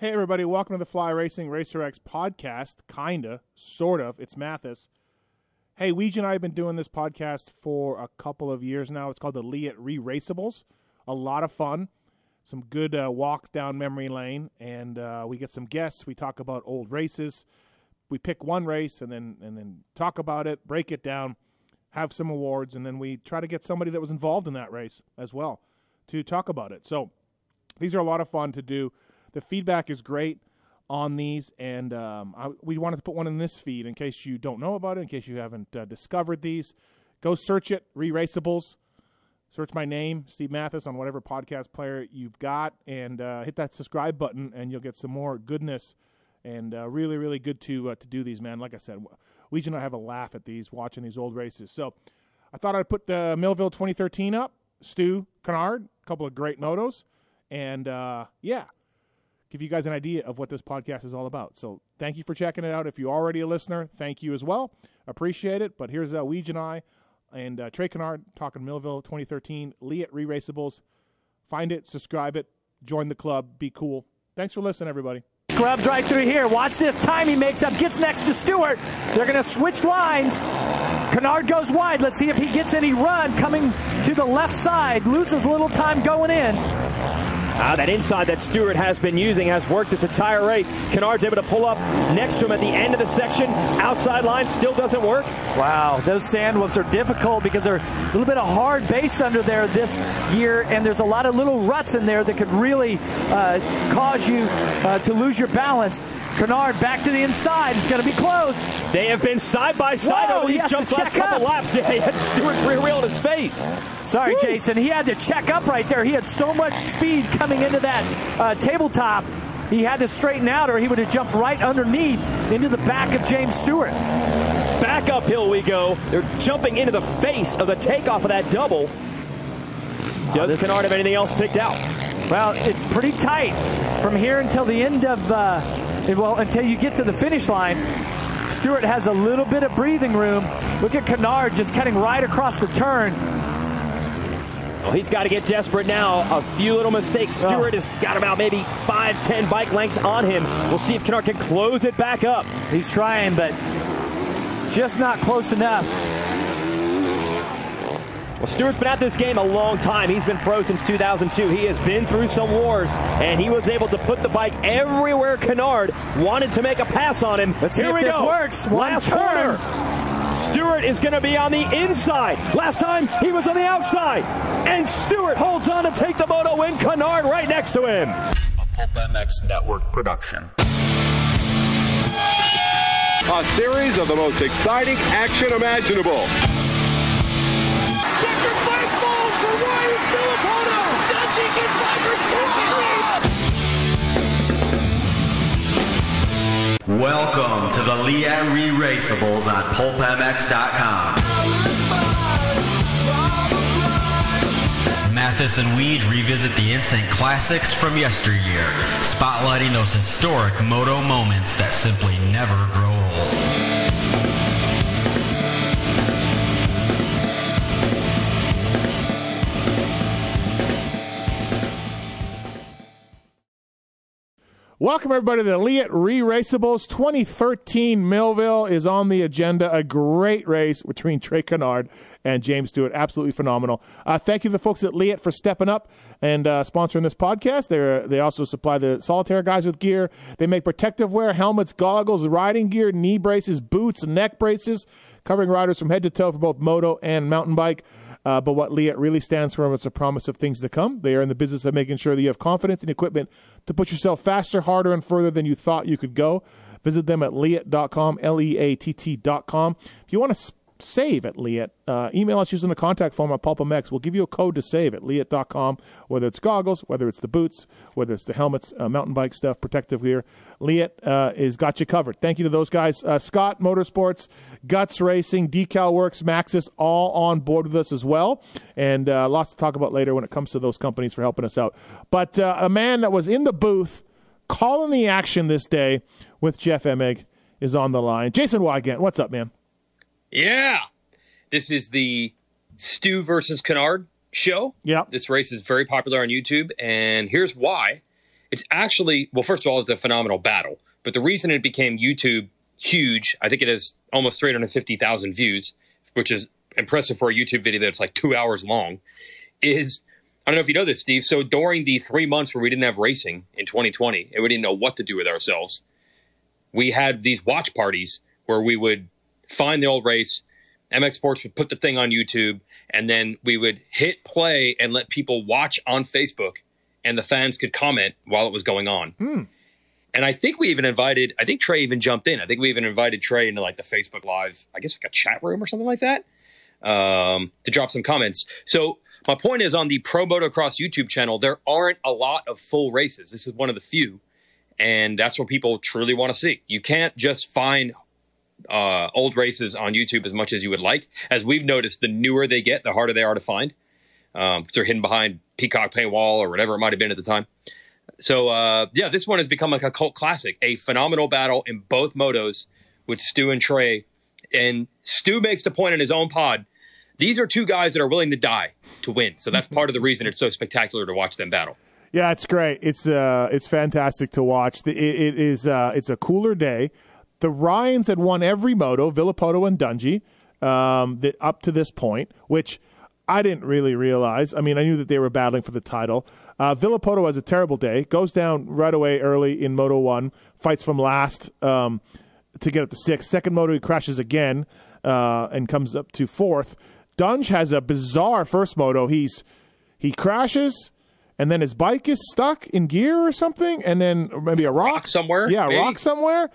Hey, everybody, welcome to the Fly Racing Racer X podcast. Kinda, sort of. It's Matthes. Hey, Weege and I have been doing this podcast for a couple of years now. It's called the Leatt Re Raceables. A lot of fun. Some good uh, walks down memory lane, and uh, we get some guests. We talk about old races. We pick one race and then and then talk about it, break it down, have some awards, and then we try to get somebody that was involved in that race as well to talk about it. So these are a lot of fun to do. The feedback is great on these, and um, I, we wanted to put one in this feed in case you don't know about it, in case you haven't uh, discovered these. Go search it, Re Raceables. Search my name, Steve Matthes, on whatever podcast player you've got, and uh, hit that subscribe button, and you'll get some more goodness. And uh, really, really good to uh, to do these, man. Like I said, we I have a laugh at these, watching these old races. So I thought I'd put the Millville 2013 up. Stu Canard, a couple of great motos, and uh, yeah, give you guys an idea of what this podcast is all about. So thank you for checking it out. If you're already a listener, thank you as well. Appreciate it. But here's uh, and I and uh, Trey Canard talking Millville 2013 Leatt Re Raceables. Find it, subscribe it, join the club, be cool. Thanks for listening, everybody. Scrubs right through here. Watch this time he makes up, gets next to Stewart. They're going to switch lines. Canard goes wide. Let's see if he gets any run coming to the left side. Loses a little time going in. Uh, that inside that Stewart has been using has worked this entire race. Canard's able to pull up next to him at the end of the section. Outside line still doesn't work. Wow, those sand whoops are difficult because they're a little bit of hard base under there this year, and there's a lot of little ruts in there that could really uh, cause you uh, to lose your balance. Canard back to the inside. It's going to be close. They have been side by side Whoa, over these jumps last couple up. laps. Yeah, he had Stewart's rear wheel in his face. Sorry, Woo. Jason. He had to check up right there. He had so much speed coming into that uh, tabletop. He had to straighten out, or he would have jumped right underneath into the back of James Stewart. Back uphill we go. They're jumping into the face of the takeoff of that double. Does this- Canard have anything else picked out? Well, it's pretty tight from here until the end of, uh, well, until you get to the finish line. Stewart has a little bit of breathing room. Look at Canard just cutting right across the turn. Well, he's got to get desperate now. A few little mistakes. Stewart has got about maybe five, ten bike lengths on him. We'll see if Canard can close it back up. He's trying, but just not close enough. Well, Stewart's been at this game a long time. He's been pro since 2002. He has been through some wars, and he was able to put the bike everywhere Canard wanted to make a pass on him. Let's see Here if we this go. works. One Last turn. corner. Stewart is going to be on the inside. Last time he was on the outside. And Stewart holds on to take the moto win. Canard right next to him. a Pulp MX Network production. A series of the most exciting action imaginable. Welcome to the Leatt Re-Raceables on PulpMX.com. Matthes and Weege revisit the instant classics from yesteryear, spotlighting those historic moto moments that simply never grow old. Welcome, everybody, to the Leatt Re Raceables 2013 Millville is on the agenda. A great race between Trey Canard and James Stewart. Absolutely phenomenal. Uh, thank you to the folks at Leatt for stepping up and uh, sponsoring this podcast. They they also supply the solitaire guys with gear. They make protective wear, helmets, goggles, riding gear, knee braces, boots, neck braces, covering riders from head to toe for both moto and mountain bike. Uh, but what Leatt really stands for is a promise of things to come. They are in the business of making sure that you have confidence and equipment to put yourself faster, harder, and further than you thought you could go. Visit them at leatt.com, L E A T T.com. If you want to save at Leatt, uh, email us using the contact form at PulpMX. We'll give you a code to save at leatt.com, whether it's goggles, whether it's the boots, whether it's the helmets, uh, mountain bike stuff, protective gear. Leatt uh, is got you covered. Thank you to those guys. Uh, Scott Motorsports, Guts Racing, Decal Works, Maxxis, all on board with us as well. And uh, lots to talk about later when it comes to those companies for helping us out. But uh, a man that was in the booth calling the action this day with Jeff Emig is on the line. Jason Weigandt, what's up, man? Yeah. This is the Stu versus Canard show. Yeah. This race is very popular on YouTube, and here's why. it's actually well, first of all, it's a phenomenal battle. But the reason it became YouTube huge, I think it has almost 350,000 views, which is impressive for a YouTube video that's like two hours long. Is I don't know if you know this, Steve. So during the three months where we didn't have racing in 2020 and we didn't know what to do with ourselves, we had these watch parties where we would find the old race. MX Sports would put the thing on YouTube, and then we would hit play and let people watch on Facebook, and the fans could comment while it was going on. Hmm. And I think we even invited, I think Trey even jumped in. I think we even invited Trey into like the Facebook Live, I guess like a chat room or something like that, um, to drop some comments. So my point is on the Pro Motocross YouTube channel, there aren't a lot of full races. This is one of the few. And that's what people truly want to see. You can't just find uh, old races on YouTube as much as you would like. As we've noticed, the newer they get, the harder they are to find. Um, they're hidden behind Peacock paywall or whatever it might have been at the time. So uh, yeah, this one has become like a cult classic, a phenomenal battle in both motos with Stu and Trey. And Stu makes the point in his own pod. These are two guys that are willing to die to win. So that's part of the reason it's so spectacular to watch them battle. Yeah, it's great. It's uh, it's fantastic to watch. It, it is uh, it's a cooler day. The Ryans had won every moto, Villopoto and Dungey, um, the, up to this point, which I didn't really realize. I mean, I knew that they were battling for the title. Uh, Villopoto has a terrible day, goes down right away early in Moto 1, fights from last um, to get up to sixth. Second moto, he crashes again uh, and comes up to fourth. Dunge has a bizarre first moto. He's He crashes, and then his bike is stuck in gear or something, and then maybe a rock, Rock somewhere, Yeah, maybe. rock somewhere.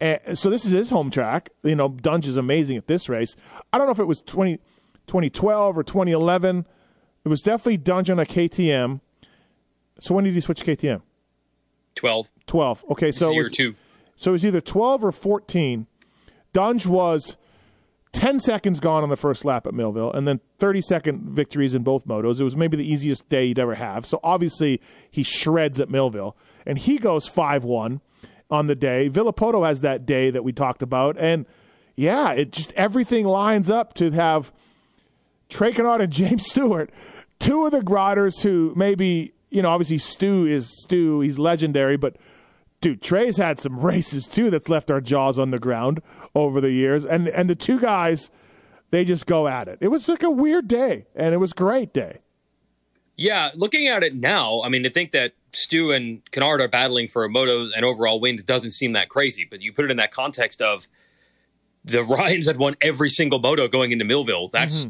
Uh, so this is his home track. You know, Dunge is amazing at this race. I don't know if it was 20, 2012 or 2011. It was definitely Dunge on a KTM. So when did he switch KTM? 12. 12. Okay, so it year was, two. so it was either 12 or 14. Dunge was 10 seconds gone on the first lap at Millville, and then 30 second victories in both motos. It was maybe the easiest day you'd ever have. So obviously, he shreds at Millville, and he goes 5 1 on the day. Villopoto has that day that we talked about, and yeah, it just everything lines up to have Trey Canard and James Stewart, two of the Grotters who maybe, you know, obviously Stu is Stu, he's legendary, but dude, Trey's had some races too that's left our jaws on the ground over the years. And and the two guys, they just go at it. It was like a weird day, and it was a great day. Yeah, looking at it now, I mean, to think that Stu and Canard are battling for motos and overall wins doesn't seem that crazy. But you put it in that context of the Ryans had won every single moto going into Millville. That's mm-hmm.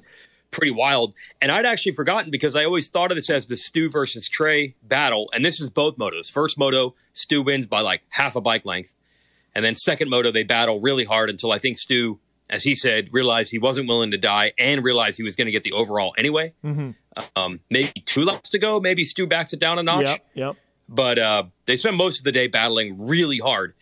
pretty wild. And I'd actually forgotten because I always thought of this as the Stu versus Trey battle. And this is both motos. First moto, Stu wins by like half a bike length. And then second moto, they battle really hard until I think Stu, as he said, realized he wasn't willing to die and realized he was going to get the overall anyway. Mm-hmm. Um, maybe two laps to go. Maybe Stu backs it down a notch Yep, yep. but uh, they spent most of the day battling really hard,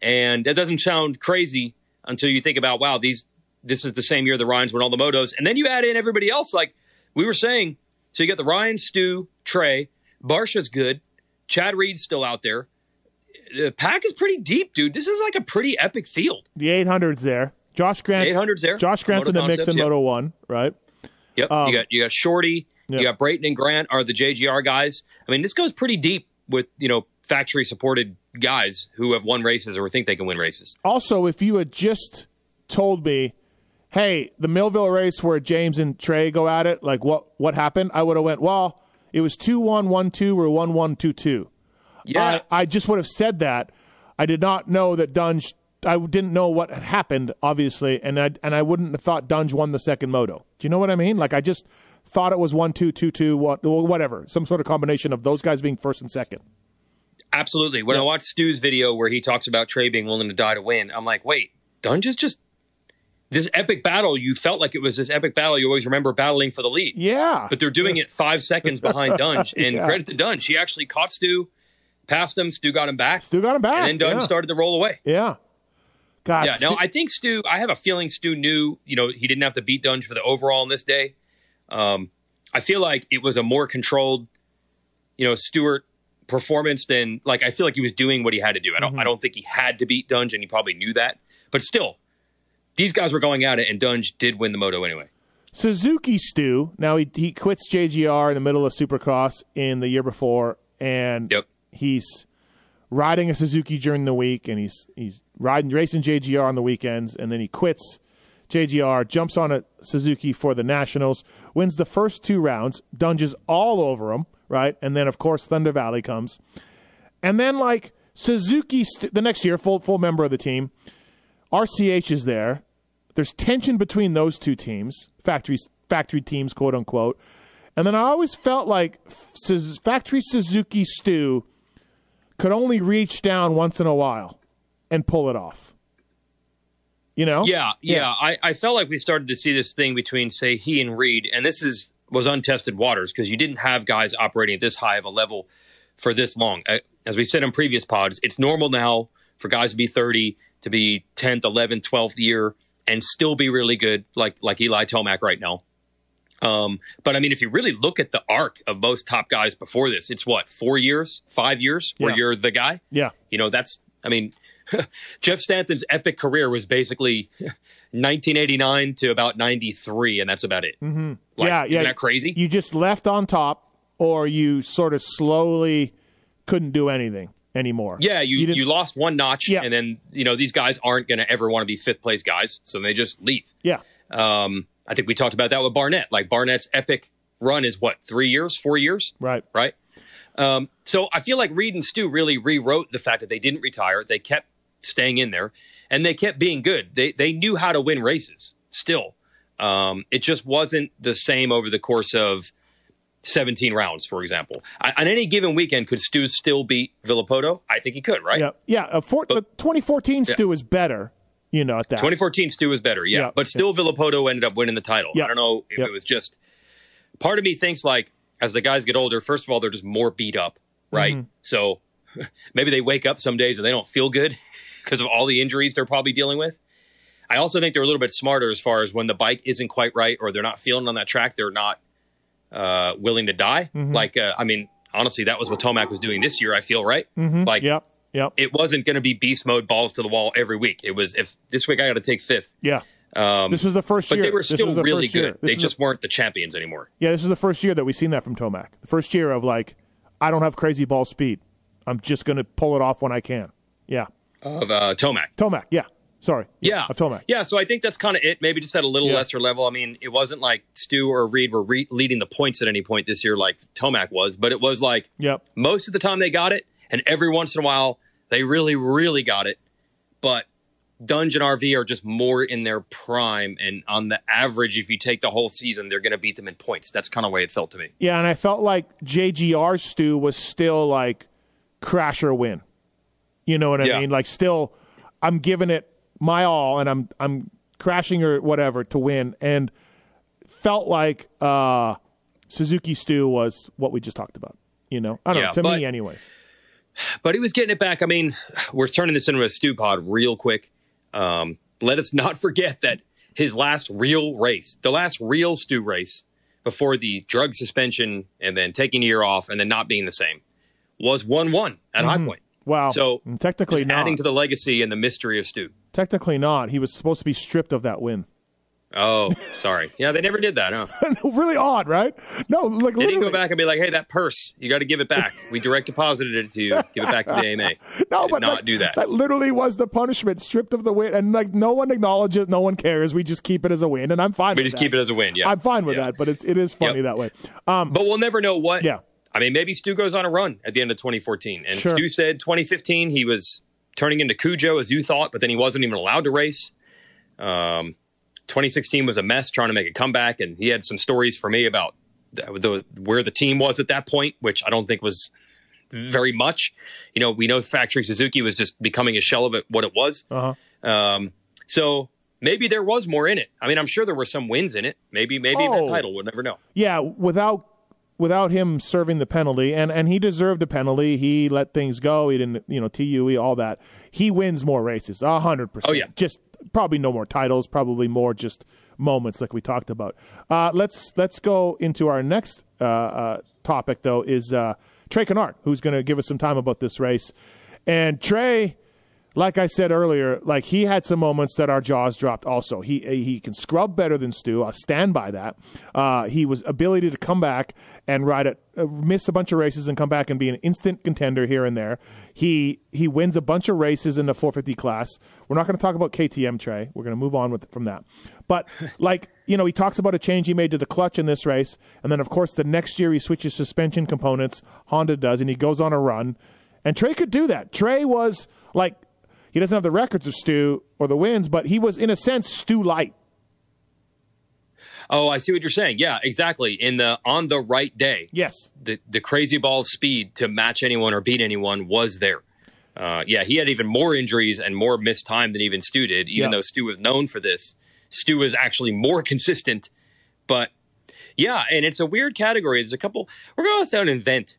and that doesn't sound crazy until you think about wow, these this is the same year the Ryans won all the motos, and then you add in everybody else like we were saying. So you got the Ryan, Stu, Trey, Barcia's good, Chad Reed's still out there. The pack is pretty deep, dude. This is like a pretty epic field. The 800's there. Josh Grant's 800's there. Josh Grant's in the Moto mix in yep. Moto 1, right? Yep. Um, you got you got Shorty, yeah. you got Brayton and Grant are the JGR guys. I mean, this goes pretty deep with you know factory supported guys who have won races or think they can win races. Also, if you had just told me, "Hey, the Millville race where James and Trey go at it, like what what happened?" I would have went, "Well, it was two one one two or one one two two. Yeah. I, I just would have said that. I did not know that Dunge. I didn't know what had happened, obviously, and I and I wouldn't have thought Dunge won the second moto. Do you know what I mean? Like I just thought it was one two two two what whatever, some sort of combination of those guys being first and second. Absolutely. When I watched Stu's video where he talks about Trey being willing to die to win, I'm like, wait, Dunge is just this epic battle. You felt like it was this epic battle. You always remember battling for the lead. Yeah, But they're doing it five seconds behind Dunge. And Yeah. credit to Dunge. He actually caught Stu, passed him. Stu got him back. Stu got him back. And then Dunge yeah. started to roll away. Yeah. God, Yeah, no, Stu- I think Stu. I have a feeling Stu knew. You know, he didn't have to beat Dunge for the overall on this day. Um, I feel like it was a more controlled, you know, Stewart performance than like I feel like he was doing what he had to do. I don't. I don't think he had to beat Dunge, and he probably knew that. But still, these guys were going at it, and Dunge did win the moto anyway. Suzuki Stu. Now he he quits JGR in the middle of Supercross in the year before, and Yep. he's riding a Suzuki during the week, and he's he's riding racing JGR on the weekends, and then he quits JGR, jumps on a Suzuki for the Nationals, wins the first two rounds, dunges all over him, right? And then of course Thunder Valley comes, and then like Suzuki st- the next year, full full member of the team, RCH is there. There's tension between those two teams, factory factory teams, quote unquote. And then I always felt like factory Suzuki Stu could only reach down once in a while and pull it off. You know? Yeah, yeah. I, I felt like we started to see this thing between, say, he and Reed, and this is was untested waters because you didn't have guys operating at this high of a level for this long. As we said in previous pods, it's normal now for guys to be 30, to be 10th, 11th, 12th year, and still be really good, like like Eli Tomac right now. Um, but I mean, if you really look at the arc of most top guys before this, it's what four years, five years, where Yeah. you're the guy. Yeah. You know, that's, I mean, Jeff Stanton's epic career was basically 1989 to about 93, and that's about it. Mm-hmm. Like, yeah, yeah. Isn't that crazy? You just left on top, or you sort of slowly couldn't do anything anymore. yeah, you, you, didn't- lost one notch, Yeah. and then, you know, these guys aren't going to ever want to be fifth place guys, so they just leave. yeah, Um, I think we talked about that with Barnett. Like, Barnett's epic run is what, three years, four years? right. right? Um, so I feel like Reed and Stu really rewrote the fact that they didn't retire. They kept staying in there, and they kept being good. They they knew how to win races. Still, um, it just wasn't the same over the course of 17 rounds, for example. I, on any given weekend, could Stu still beat Villopoto? I think he could, right? Yeah, yeah. Uh, for, the 2014 Stu is better. You know at that. 2014 Stu was better, yeah. Yeah, but still, Villopoto ended up winning the title. Yeah. I don't know if Yep. it was just part of me thinks like as the guys get older, first of all, they're just more beat up, right? Mm-hmm. So maybe they wake up some days and they don't feel good because of all the injuries they're probably dealing with. I also think they're a little bit smarter as far as when the bike isn't quite right or they're not feeling on that track, they're not uh, willing to die. Mm-hmm. Like, uh, I mean, honestly, that was what Tomac was doing this year. I feel right. Like, Yep. Yep. it wasn't going to be beast mode, balls to the wall every week. It was if this week I got to take fifth. yeah. Um, This was the first year. but they were still really good. They just the, weren't the champions anymore. yeah. This is the first year that we've seen that from Tomac. The first year of like, I don't have crazy ball speed. I'm just going to pull it off when I can. Yeah. Of uh, Tomac. Tomac. Yeah. Sorry. Yeah. Of Tomac. Yeah, so I think that's kind of it. Maybe just at a little Yeah. lesser level. I mean, it wasn't like Stu or Reed were re- leading the points at any point this year like Tomac was, but it was like Yep. most of the time they got it, and every once in a while they really, really got it. But Dungeon RV are just more in their prime, and on the average, if you take the whole season, they're going to beat them in points. That's kind of the way it felt to me. Yeah, and I felt like JGR Stu was still like crash or win. You know what I Yeah. mean? Like still I'm giving it my all and I'm I'm crashing or whatever to win and felt like uh Suzuki Stu was what we just talked about. You know? I don't Yeah, know, to but- me anyways. but he was getting it back. I mean, we're turning this into a Stu pod real quick. Um, let us not forget that his last real race, the last real Stu race before the drug suspension and then taking a year off and then not being the same, was 1 1 at High Point. Wow. So And technically not. adding to the legacy and the mystery of Stu. technically not. He was supposed to be stripped of that win. Oh, sorry. Yeah, they never did that, huh? really odd, right? No, like They didn't go back and be like, hey, that purse, you got to give it back. We direct deposited it to you. Give it back to the AMA. No, but not do that. That literally was the punishment, stripped of the win, and like no one acknowledges, no one cares. We just keep it as a win, and I'm fine. We with just that. keep it as a win, yeah. I'm fine with Yeah. that, but it's it is funny Yep. that way. Um, But we'll never know what. Yeah. I mean, maybe Stu goes on a run at the end of 2014. And Sure. Stu said 2015 he was turning into Cujo as you thought, but then he wasn't even allowed to race. Um, 2016 was a mess trying to make a comeback, and he had some stories for me about the, the where the team was at that point, which I don't think was very much. You know, we know Factory Suzuki was just becoming a shell of it, what it was. uh-huh. Um, so maybe there was more in it. I mean, I'm sure there were some wins in it. Maybe, maybe Oh. that title. We'll never know. Yeah, without without him serving the penalty, and and he deserved a penalty. He let things go. He didn't, you know, TUE all that. He wins more races, a hundred percent. Oh, yeah. just probably no more titles. Probably more just moments like we talked about. Uh, let's let's go into our next uh, uh, topic though. Is uh, Trey Canard, who's going to give us some time about this race, and Trey. Like I said earlier, like he had some moments that our jaws dropped. Also, he he can scrub better than Stu. I'll stand by that. Uh, he was ability to come back and ride it, uh, miss a bunch of races and come back and be an instant contender here and there. He he wins a bunch of races in the 450 class. We're not going to talk about KTM Trey. We're going to move on with from that. But like you know, he talks about a change he made to the clutch in this race, and then of course the next year he switches suspension components. Honda does, and he goes on a run. And Trey could do that. Trey was like he doesn't have the records of Stu or the wins, but he was in a sense Stu light. Oh, I see what you're saying. Yeah, exactly. In the on the right day. Yes. The the crazy ball speed to match anyone or beat anyone was there. Uh, yeah, he had even more injuries and more missed time than even Stu did. Even Yeah. though Stu was known for this, Stu was actually more consistent. But yeah, and it's a weird category. There's a couple. We're going to down and invent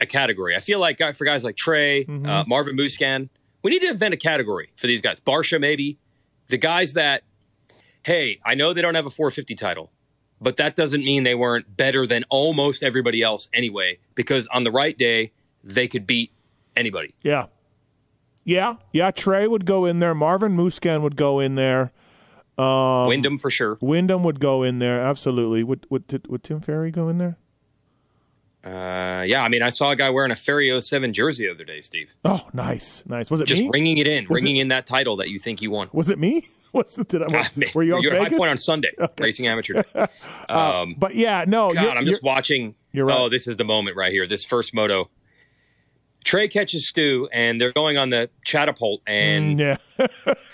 a category. I feel like for guys like Trey, uh, Marvin Musquin, we need to invent a category for these guys. Barcia, maybe the guys that, hey, I know they don't have a 450 title, but that doesn't mean they weren't better than almost everybody else anyway. Because on the right day, they could beat anybody. Yeah. Yeah. Yeah. Trey would go in there. Marvin Musquin would go in there. Um, Windham for sure. Windham would go in there. Absolutely. Would, would, would Tim Ferry go in there? Uh, yeah, I mean, I saw a guy wearing a Ferry 07 jersey the other day, Steve. Oh, nice. Nice. Was it Just me? ringing it in, Was ringing in that title that you think he won. Was it me? Was the did I, man, were you at High Point on Sunday, Okay. Racing Amateur Day. Um, But yeah, no. God, I'm just watching. you're right. Oh, this is the moment right here. This first moto. Trey catches Stu, and they're going on the catapult, and Mm,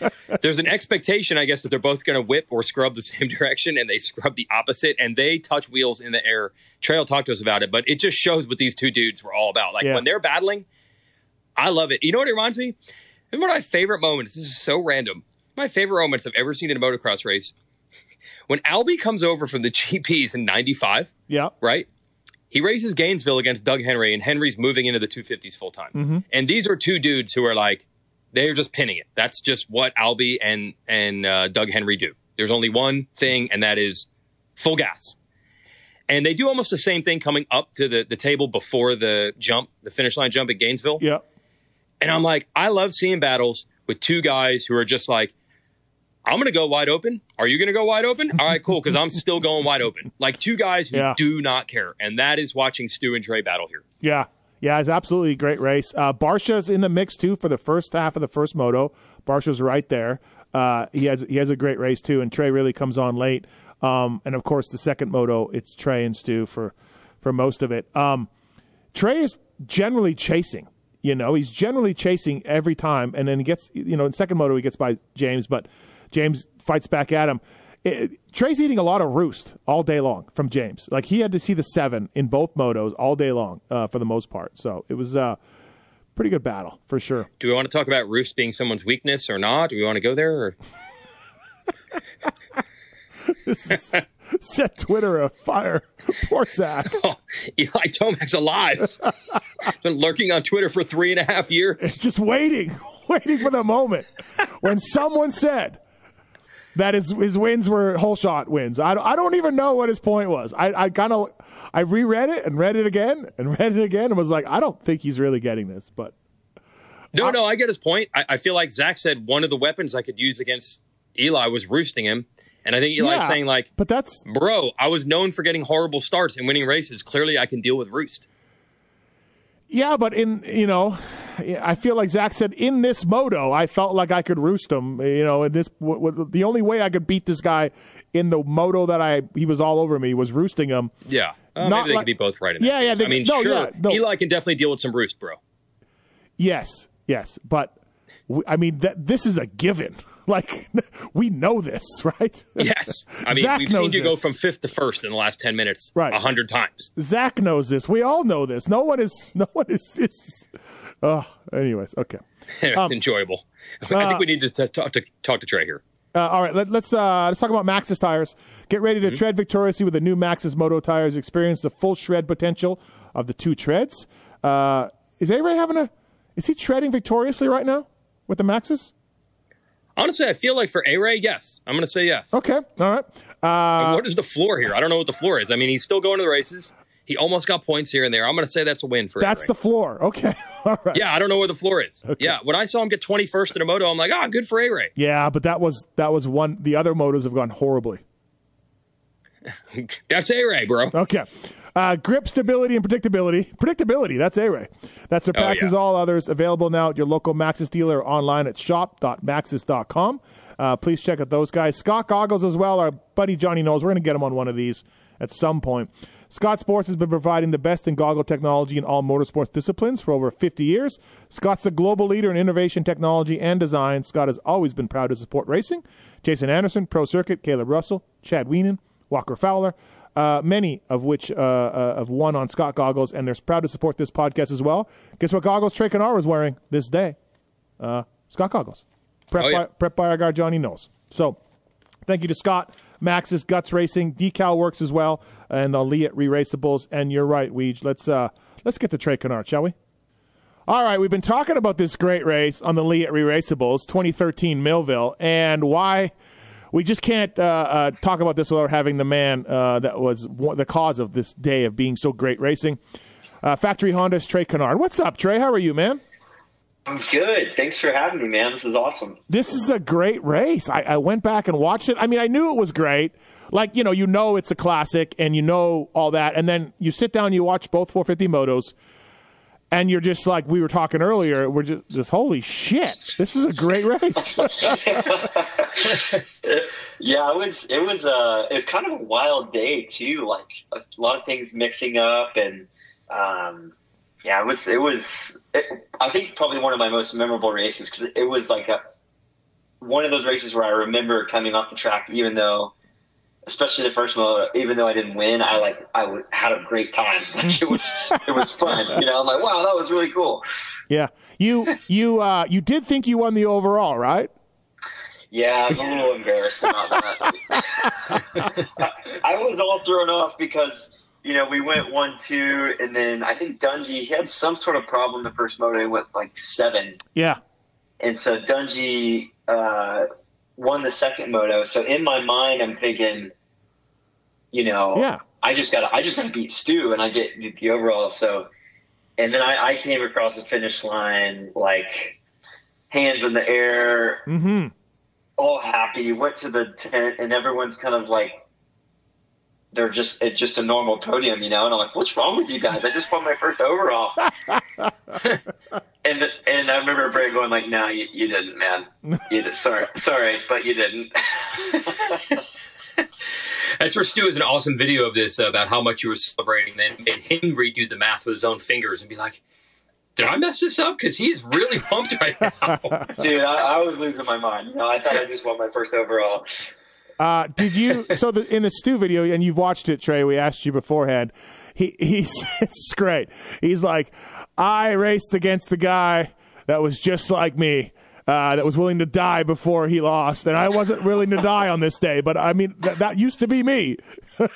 yeah. there's an expectation, I guess, that they're both going to whip or scrub the same direction, and they scrub the opposite, and they touch wheels in the air. Trey will talk to us about it, but it just shows what these two dudes were all about. Like Yeah. when they're battling, I love it. You know what it reminds me? One of my favorite moments. This is so random. My favorite moments I've ever seen in a motocross race. When Albie comes over from the GPs in '95, yeah. right? He races Gainesville against Doug Henry, and Henry's moving into the 250s full time. And these are two dudes who are like, they're just pinning it. That's just what Albie and and uh, Doug Henry do. There's only one thing, and that is full gas. And they do almost the same thing coming up to the, the table before the jump, the finish line jump at Gainesville. Yeah. And I'm like, I love seeing battles with two guys who are just like, I'm going to go wide open. Are you going to go wide open? All right, cool, because I'm still going wide open. Like two guys who Yeah. do not care. And that is watching Stu and Trey battle here. Yeah. Yeah, it's absolutely a great race. Uh, Barcia's in the mix too for the first half of the first moto. Barcia's right there. Uh, he has he has a great race too, and Trey really comes on late. Um, and of course, the second moto, it's Trey and Stu for for most of it. Um, Trey is generally chasing. You know, he's generally chasing every time, and then he gets you know in second moto he gets by James, but James fights back at him. It, Trey's eating a lot of roost all day long from James. Like he had to see the seven in both motos all day long uh, for the most part. So it was a pretty good battle for sure. Do we want to talk about roost being someone's weakness or not? Do we want to go there? Or? This is, set Twitter afire. Poor Zach. Oh, Eli Tomac's alive. Been lurking on Twitter for three and a half years. It's just waiting, waiting for the moment when someone said that his, his wins were whole shot wins. I, I don't even know what his point was. I, I kind of I reread it and read it again and read it again and was like, I don't think he's really getting this. But No, no, I get his point. I, I feel like Zach said one of the weapons I could use against Eli was roosting him. And I think Eli's Yeah, saying, like, but that's bro, I was known for getting horrible starts and winning races. Clearly, I can deal with roost. yeah. But in you know, I feel like Zach said in this moto, I felt like I could roost him. You know, in this w- w- the only way I could beat this guy in the moto that I he was all over me was roosting him. Yeah. Uh, Not maybe they like- could be both right in Yeah, yeah, they- I mean, no, sure, yeah, no. Eli can definitely deal with some roost, bro. Yes, yes, but w- I mean that this is a given. Like we know this, right? Yes. I mean, Zach we've seen you go from fifth to first in the last 10 minutes Right. a hundred times. Zach knows this. We all know this. No one is. No one is. This. Oh, anyways, okay. it's Um, enjoyable. I uh, think we need to t- talk to talk to Trey here. Uh, all right, let, let's uh, let's talk about Maxxis tires. Get ready Mm-hmm. to tread victoriously with the new Maxxis Moto tires. Experience the full shred potential of the two treads. Uh, is A Ray having a? Is he treading victoriously right now with the Maxxis? Honestly, I feel like for A Ray, yes. I'm going to say yes. Okay, all right. Uh, what is the floor here? I don't know what the floor is. I mean, he's still going to the races. He almost got points here and there. I'm going to say that's a win for. That's A-Ray. the floor. Okay, all right. Yeah, I don't know where the floor is. Okay. Yeah, when I saw him get 21st in a moto, I'm like, ah, good for A Ray. Yeah, but that was that was one. The other motos have gone horribly. That's A Ray, bro. Okay. Uh, grip stability and predictability. Predictability, that's A-Ray. That surpasses Oh, yeah. all others. Available now at your local Maxxis dealer or online at shop.maxxis.com. Uh, please check out those guys. Scott Goggles as well. Our buddy Johnny knows. We're going to get him on one of these at some point. Scott Sports has been providing the best in goggle technology in all motorsports disciplines for over 50 years. Scott's the global leader in innovation, technology, and design. Scott has always been proud to support racing. Jason Anderson, Pro Circuit, Caleb Russell, Chad Weenan, Walker Fowler, uh, many of which uh, uh, have won on Scott goggles, and they're proud to support this podcast as well. Guess what goggles Trey Canard was wearing this day? Uh, Scott goggles. Prep, Oh, yeah. by, prep by our guy Johnny knows. So thank you to Scott, Maxxis Guts Racing, Decal Works as well, and the Leatt Re-Raceables. And you're right, Weege. Let's uh, let's get to Trey Canard, shall we? All right, we've been talking about this great race on the Leatt Re-Raceables, 2013 Millville, and why we just can't uh, uh, talk about this without having the man uh, that was one, the cause of this day of being so great racing. Uh, Factory Honda's Trey Canard. What's up, Trey? How are you, man? I'm good. Thanks for having me, man. This is awesome. This is a great race. I, I went back and watched it. I mean, I knew it was great. Like, you know, you know it's a classic and you know all that. And then you sit down, you watch both 450 motos, and you're just like we were talking earlier, we're just, just holy shit, this is a great race. Yeah, it was it was uh it was kind of a wild day too. Like a lot of things mixing up, and um, yeah, it was it was. It, I think probably one of my most memorable races because it was like a one of those races where I remember coming off the track, even though, especially the first moto, even though I didn't win, I like I had a great time. Like it was it was fun. You know, I'm like, wow, that was really cool. yeah. You you uh you did think you won the overall, right? Yeah, I'm a little embarrassed about that. I was all thrown off because you know we went one two, and then I think Dungey he had some sort of problem the first moto. He went like seven, Yeah. and so Dungey uh, won the second moto. So in my mind, I'm thinking, you know, Yeah. I just got to I just got to beat Stu, and I get the overall. So, and then I, I came across the finish line like hands in the air, Mm-hmm. All happy. Went to the tent, and everyone's kind of like, they're just it's just a normal podium, you know. And I'm like, what's wrong with you guys? I just won my first overall. and and I remember Bray going like, no, you, you didn't, man. You did. Sorry, sorry, but you didn't. That's where Stu has an awesome video of this uh, about how much you were celebrating. Then made him redo the math with his own fingers and be like, "Did I mess this up?" Because he is really pumped right now. Dude, I, I was losing my mind. You know, I thought I just won my first overall. Uh, did you? So the, in the Stu video, and you've watched it, Trey. We asked you beforehand. He he's it's great. He's like, I raced against the guy that was just like me. Uh, that was willing to die before he lost, and I wasn't willing to die on this day. But I mean, th- that used to be me.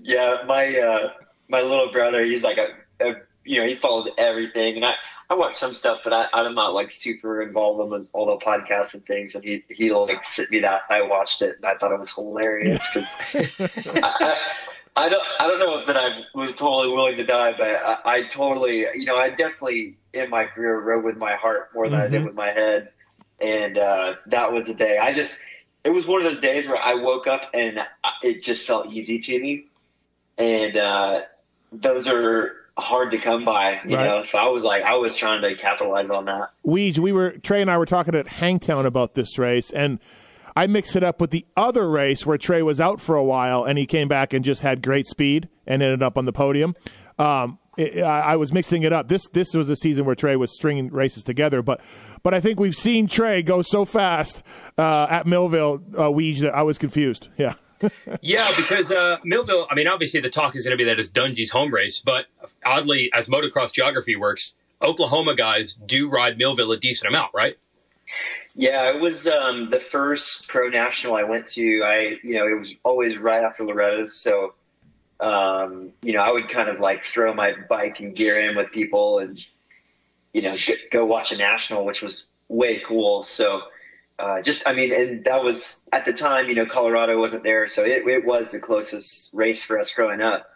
Yeah, my uh, my little brother, he's like a, a you know he followed everything, and I I watch some stuff, but I, I'm not like super involved in all the podcasts and things. And he he like sent me that. I watched it, and I thought it was hilarious because I, I, don't I don't know that I was totally willing to die, but I, I totally you know I definitely in my career rode with my heart more than I did with my head, and uh, that was the day. I just it was one of those days where I woke up and it just felt easy to me, and uh, those are hard to come by, you Right. know. So I was like, I was trying to capitalize on that. Weege, we were Trey and I were talking at Hangtown about this race, and I mixed it up with the other race where Trey was out for a while and he came back and just had great speed and ended up on the podium. Um, it, I, I was mixing it up. This this was a season where Trey was stringing races together, but but I think we've seen Trey go so fast uh, at Millville, uh, Weege, that I was confused. Yeah. Yeah, because uh, Millville. I mean, obviously the talk is going to be that it's Dungey's home race, but oddly, as motocross geography works, Oklahoma guys do ride Millville a decent amount, right? Yeah, it was um, the first pro national I went to. I, you know, it was always right after Loretta's, so um, you know, I would kind of like throw my bike and gear in with people, and you know, go watch a national, which was way cool. So, uh, just, I mean, and that was at the time, you know, Colorado wasn't there, so it, it was the closest race for us growing up.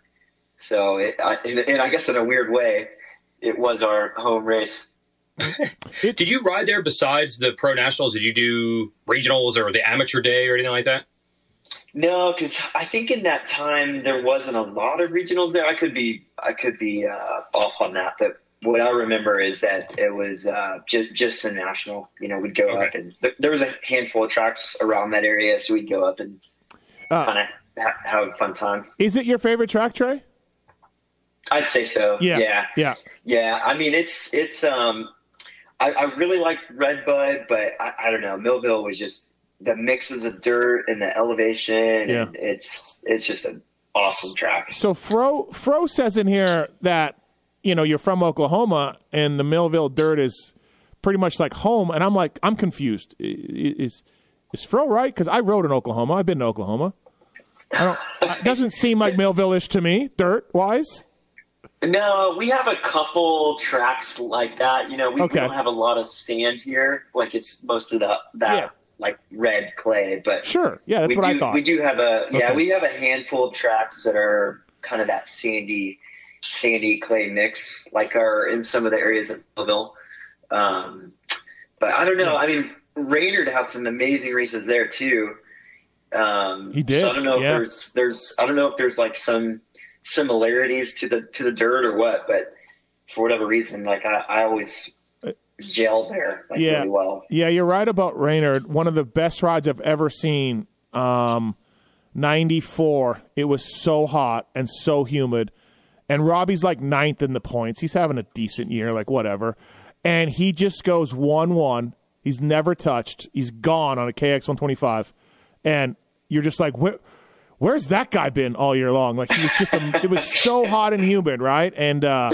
So, it, I, and, and I guess in a weird way, it was our home race. Did you ride there besides the pro nationals? Did you do regionals or the amateur day or anything like that? No, because I think in that time there wasn't a lot of regionals there. I could be I could be uh, off on that, but what I remember is that it was uh, just just a national. You know, we'd go Okay. up and th- there was a handful of tracks around that area, so we'd go up and Uh, kind of ha- have a fun time. Is it your favorite track, Trey? I'd say so. Yeah. yeah, Yeah. yeah. I mean, it's it's. Um, I, I really like Redbud, but I, I don't know. Millville was just the mixes of dirt and the elevation, and it's it's just an awesome track. So Fro Fro says in here that you know you're from Oklahoma and the Millville dirt is pretty much like home, and I'm like I'm confused. Is is Fro right? Because I rode in Oklahoma. I've been to Oklahoma. I don't. It doesn't seem like Millville-ish to me, dirt wise. No, we have a couple tracks like that. You know, we, we don't have a lot of sand here. Like it's most of the that Yeah. like red clay, but Sure. Yeah, that's what do, I thought. We do have a yeah, Okay. we have a handful of tracks that are kind of that sandy, sandy clay mix, like are in some of the areas of Millville. Um, but I don't know. I mean, Reynard had some amazing races there too. Um, He did, So I don't know yeah. if there's there's I don't know if there's like some similarities to the to the dirt or what, but for whatever reason, like I, I always gelled there like yeah, really well. yeah, you're right about Reynard. One of the best rides I've ever seen. Um, '94. It was so hot and so humid, and Robbie's like ninth in the points. He's having a decent year, like whatever, and he just goes one-one. He's never touched. He's gone on a KX 125, and you're just like, where, where's that guy been all year long? Like he was just, a, it was so hot and humid, right? And uh,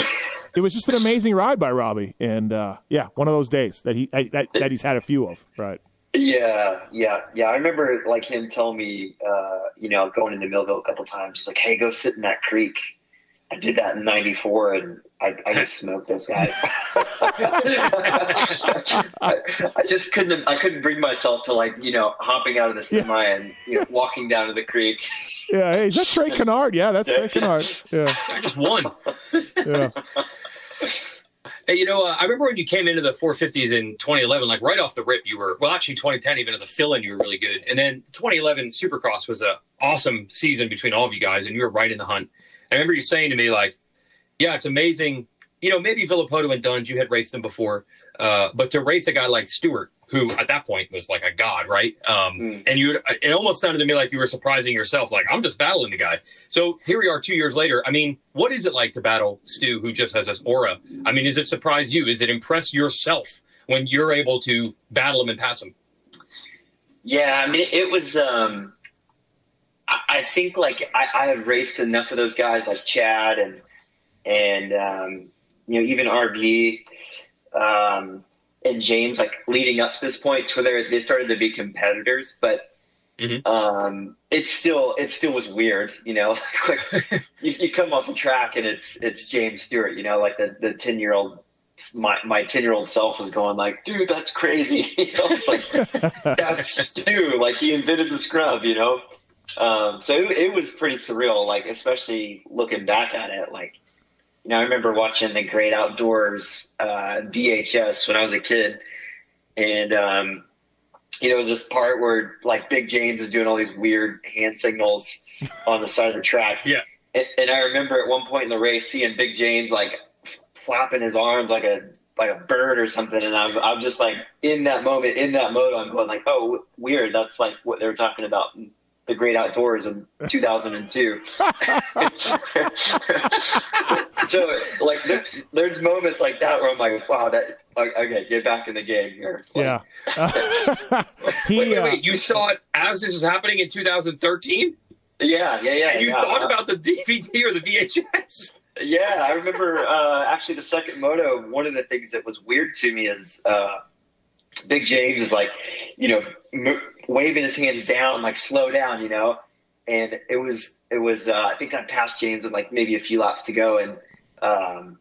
it was just an amazing ride by Robbie, and uh, yeah, one of those days that he that, that he's had a few of, right? Yeah, yeah, yeah. I remember like him telling me, uh, you know, going into Millville a couple times. He's like, "Hey, go sit in that creek." I did that in '94, and I, I just smoked those guys. I, I just couldn't. I couldn't bring myself to like you know hopping out of the semi and you know walking down to the creek. Yeah, hey, is that Trey Canard? Yeah, that's Trey Canard. Yeah, I just won. yeah. Hey, you know, uh, I remember when you came into the 450s in 2011, like right off the rip, you were, well, actually 2010, even as a fill in, you were really good. And then 2011 Supercross was a awesome season between all of you guys, and you were right in the hunt. I remember you saying to me, like, yeah, it's amazing. You know, maybe Villopoto and Dunge, you had raced them before, uh, but to race a guy like Stewart, who at that point was like a god, right? Um, And you, it almost sounded to me like you were surprising yourself, like I'm just battling the guy. So here we are, two years later. I mean, what is it like to battle Stu, who just has this aura? I mean, does it surprise you? Is it impress yourself when you're able to battle him and pass him? Yeah, I mean, it was. Um, I, I think like I, I had raced enough of those guys, like Chad and and um, you know even RV um, and James, like leading up to this point, to where they they started to be competitors, but. Um, it still it still was weird, you know. like you, you come off a track and it's it's James Stewart, you know, like the the ten year old my my ten year old self was going like, dude, that's crazy. you know, it's like that's Stu. Like he invented the scrub, you know. Um, so it, it was pretty surreal, like especially looking back at it. Like, you know, I remember watching the Great Outdoors uh, VHS when I was a kid, and um, you know, it was this part where like Big James is doing all these weird hand signals on the side of the track. Yeah. And, and I remember at one point in the race seeing Big James like flapping his arms like a like a bird or something, and I'm I'm just like in that moment, in that mode, I'm going like, oh, weird. That's like what they were talking about the Great Outdoors in 2002. so like, there, there's moments like that where I'm like, wow, that okay, get back in the game here. Like, Yeah. Wait, wait, uh. You saw it as this was happening in 2013? Yeah, yeah, yeah. And you yeah. thought about the DVD or the VHS? Yeah, I remember uh, actually the second moto. One of the things that was weird to me is uh, Big James is like, you know, m- waving his hands down, like slow down, you know. And it was, it was. Uh, I think I passed James with like maybe a few laps to go, and um,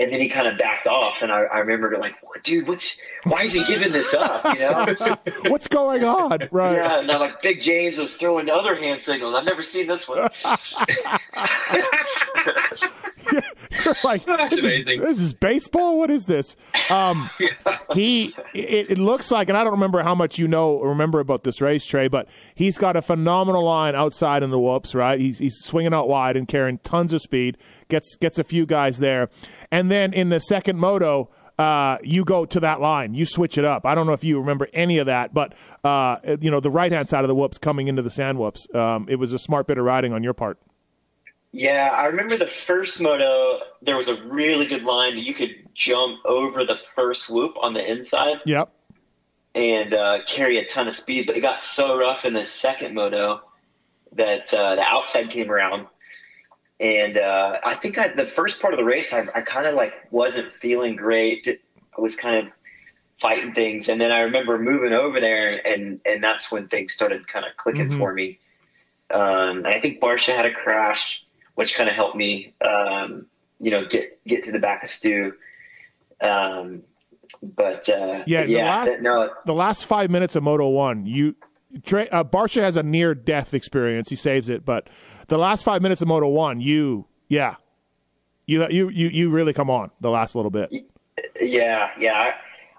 and then he kind of backed off, and I, I remember like, what, dude, what's why is he giving this up? You know, what's going on? Right? Yeah, and I'm like Big James was throwing other hand signals. I've never seen this one. You're like, this is, this is, baseball. What is this? Um, yeah. He, it, it, looks like, and I don't remember how much you know remember about this race, Trey, but he's got a phenomenal line outside in the whoops. Right, he's he's swinging out wide and carrying tons of speed. Gets gets a few guys there, and then in the second moto. Uh, you go to that line, you switch it up. I don't know if you remember any of that, but uh, you know the right hand side of the whoops coming into the sand whoops. Um, it was a smart bit of riding on your part. Yeah, I remember the first moto. There was a really good line. You could jump over the first whoop on the inside. Yep. And uh, carry a ton of speed, but it got so rough in the second moto that uh, the outside came around, and uh, I think I, the first part of the race, I, I kind of like wasn't feeling great. I was kind of fighting things, and then I remember moving over there, and and that's when things started kind of clicking mm-hmm. for me. Um, I think Barcia had a crash which kind of helped me, um, you know, get get to the back of Stu. Um, but uh, yeah, yeah, the last, that, no, the last five minutes of Moto One, you uh, Barcia has a near death experience. He saves it, but the last five minutes of Moto One, you, yeah, you you you you really come on the last little bit. Yeah, yeah,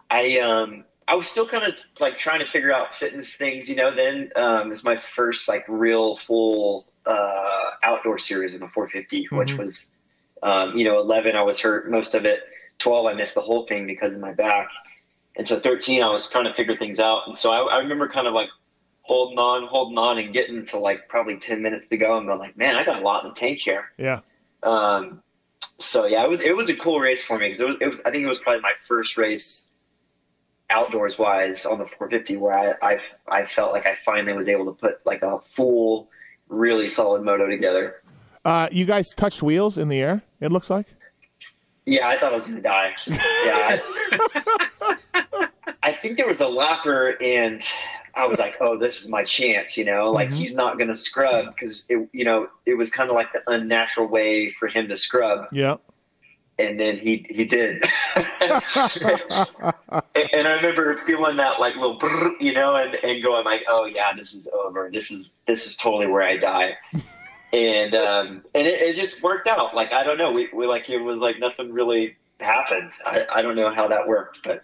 I, I um. I was still kind of like trying to figure out fitness things, you know. Then um, is my first like real full uh, outdoor series in the 450, mm-hmm. which was, um, you know, 11 I was hurt most of it. 12 I missed the whole thing because of my back, and so 13 I was trying to figure things out. And so I, I remember kind of like holding on, holding on, and getting to like probably 10 minutes to go, and going like, man, I got a lot in the tank here. Yeah. Um. So yeah, it was it was a cool race for me because it was it was I think it was probably my first race outdoors wise on the 450 where I, I I felt like I finally was able to put like a full really solid moto together. Uh, you guys touched wheels in the air. It looks like. Yeah, I thought I was going to die. Yeah, I, I, think there was a lapper, and I was like, "Oh, this is my chance." You know, like mm-hmm. he's not going to scrub because it, you know, it was kind of like the unnatural way for him to scrub. Yeah. And then he he did, and I remember feeling that like little, you know, and, and going like, "Oh yeah, this is over. This is this is totally where I die." and um, and it, it, just worked out. Like I don't know, we, we like it was like nothing really happened. I, I don't know how that worked, but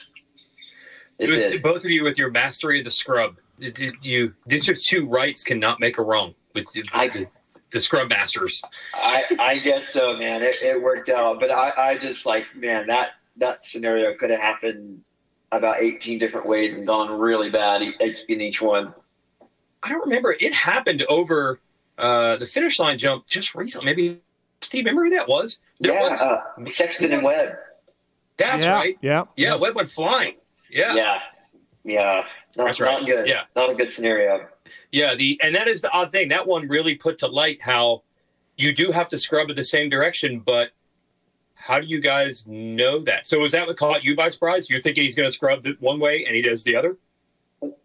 it, it was did. both of you with your mastery of the scrub. It, you these are two rights cannot make a wrong with the, I, the, the scrub masters. I I guess so, man. It, it worked out, but I I just like man that that scenario could have happened about 18 different ways and gone really bad in each one. I don't remember. It happened over uh, the finish line jump just recently. Maybe Steve, remember who that was? There yeah, was, uh, Sexton and Webb. That's yeah, right. Yeah, yeah. Webb went flying. Yeah, yeah, yeah. Not, That's right. Not good. Yeah, not a good scenario. Yeah, the and that is the odd thing. That one really put to light how you do have to scrub in the same direction, but how do you guys know that? So was that what caught you by surprise? You're thinking he's going to scrub one way and he does the other?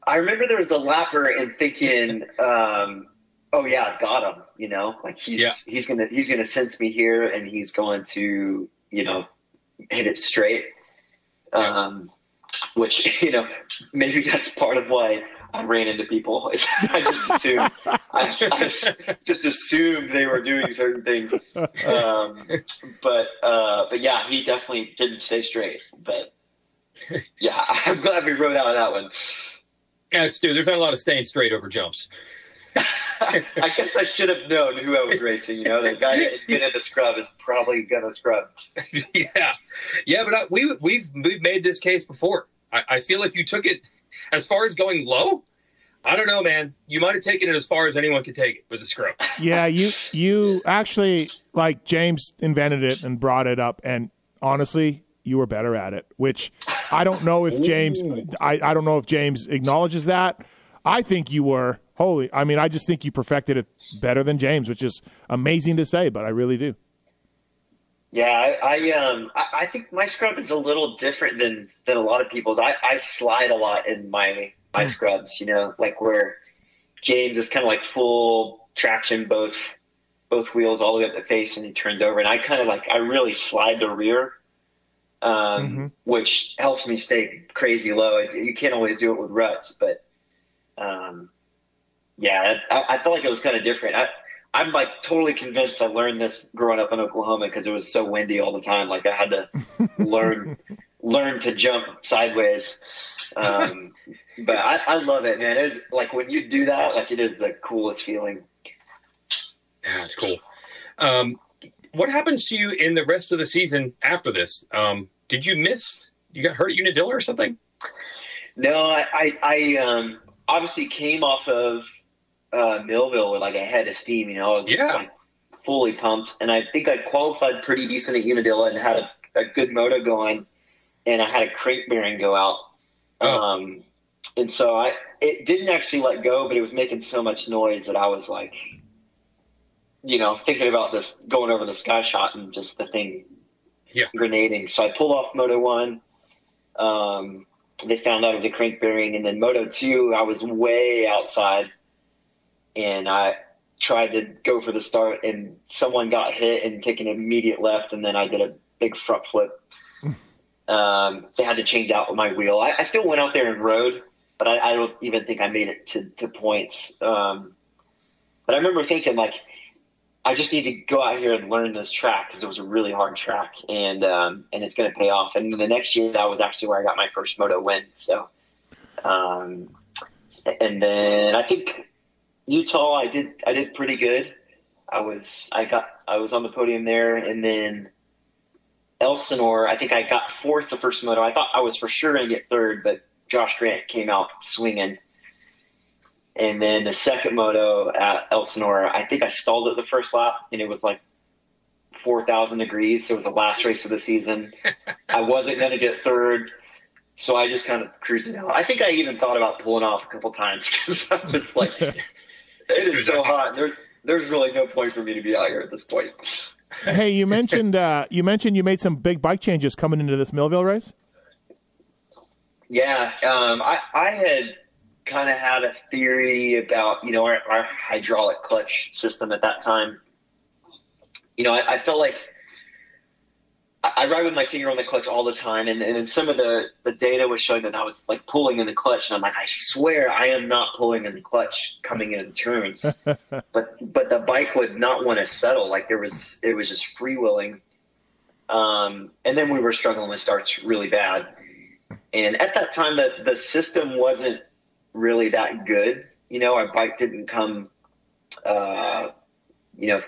I remember there was a lapper and thinking, um, oh yeah, I've got him. You know, like he's yeah. he's gonna he's gonna sense me here, and he's going to you know hit it straight. Um, which you know maybe that's part of why I ran into people. I just assumed I, I, just assumed they were doing certain things. Um, but uh, but yeah, he definitely didn't stay straight. But yeah, I'm glad we wrote out of that one. Yeah, Stu, there's not a lot of staying straight over jumps. I guess I should have known who I was racing. You know, the guy that's been in the scrub is probably gonna scrub. yeah, yeah, but I, we we've we've made this case before. I, I feel like you took it as far as going low. I don't know, man. You might have taken it as far as anyone could take it with the scrub. Yeah, you you actually like James invented it and brought it up, and honestly, you were better at it. Which I don't know if James I, I don't know if James acknowledges that. I think you were holy. I mean, I just think you perfected it better than James, which is amazing to say, but I really do. Yeah, I, I um I, I, think my scrub is a little different than than a lot of people's. I, I slide a lot in my my mm. scrubs, you know, like where James is kind of like full traction both both wheels all the way up the face and he turns over and I kind of like I really slide the rear um, Mhm. which helps me stay crazy low. You can't always do it with ruts, but um, yeah, I, I felt like it was kind of different. I, I'm like totally convinced I learned this growing up in Oklahoma because it was so windy all the time. Like I had to learn learn to jump sideways. Um, but I, I love it, man. It's like when you do that, like it is the coolest feeling. Yeah, it's cool. Um, what happens to you in the rest of the season after this? Um, did you miss? You got hurt at Unadilla or something? No, I, I, I um, obviously came off of uh, Millville with like a head of steam. You know, I was Yeah. like fully pumped, and I think I qualified pretty decent at Unadilla and had a, a good moto going, and I had a crank bearing go out. Oh. Um, and so I it didn't actually let go, but it was making so much noise that I was like, you know, thinking about this going over the sky shot and just the thing Yeah. grenading. So I pulled off Moto One. Um, they found out it was a crank bearing, and then Moto Two, I was way outside, and I tried to go for the start, and someone got hit and took an immediate left, and then I did a big front flip. um, they had to change out my wheel. I, I still went out there and rode, but I, I don't even think I made it to, to points. Um, but I remember thinking like, I just need to go out here and learn this track because it was a really hard track, and um, and it's going to pay off. And the next year, that was actually where I got my first moto win. So, um, and then I think Utah, I did I did pretty good. I was I got I was on the podium there, and then Elsinore, I think I got fourth the first moto. I thought I was for sure going to get third, but Josh Grant came out swinging. And then the second moto at Elsinore, I think I stalled it the first lap, and it was like 4,000 degrees. So it was the last race of the season. I wasn't going to get third, so I just kind of cruised it out. I think I even thought about pulling off a couple times because I was like, it is so hot. There, there's really no point for me to be out here at this point. Hey, you mentioned uh, you mentioned you made some big bike changes coming into this Millville race. Yeah, um, I, I had kind of had a theory about you know our, our hydraulic clutch system at that time. You know, I, I felt like I, ride with my finger on the clutch all the time, and, and some of the, the data was showing that I was like pulling in the clutch, and I'm like, I swear I am not pulling in the clutch coming in turns, but but the bike would not want to settle. Like there was, it was just freewheeling. Um, and then we were struggling with starts really bad. And at that time, the, the system wasn't really that good. You know, our bike didn't come, uh, you know,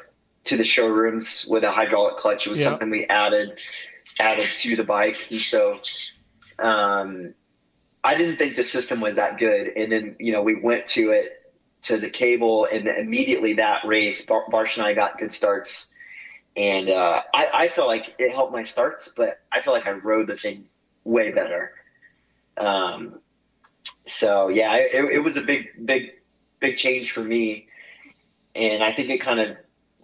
to the showrooms with a hydraulic clutch. It was Yeah. something we added added to the bikes, and so um, I didn't think the system was that good. And then you know, we went to it to the cable, and immediately that race, Bar- Barsh and I got good starts. And uh, I, I felt like it helped my starts, but I feel like I rode the thing way better. Um, so yeah, it, it was a big, big, big change for me, and I think it kind of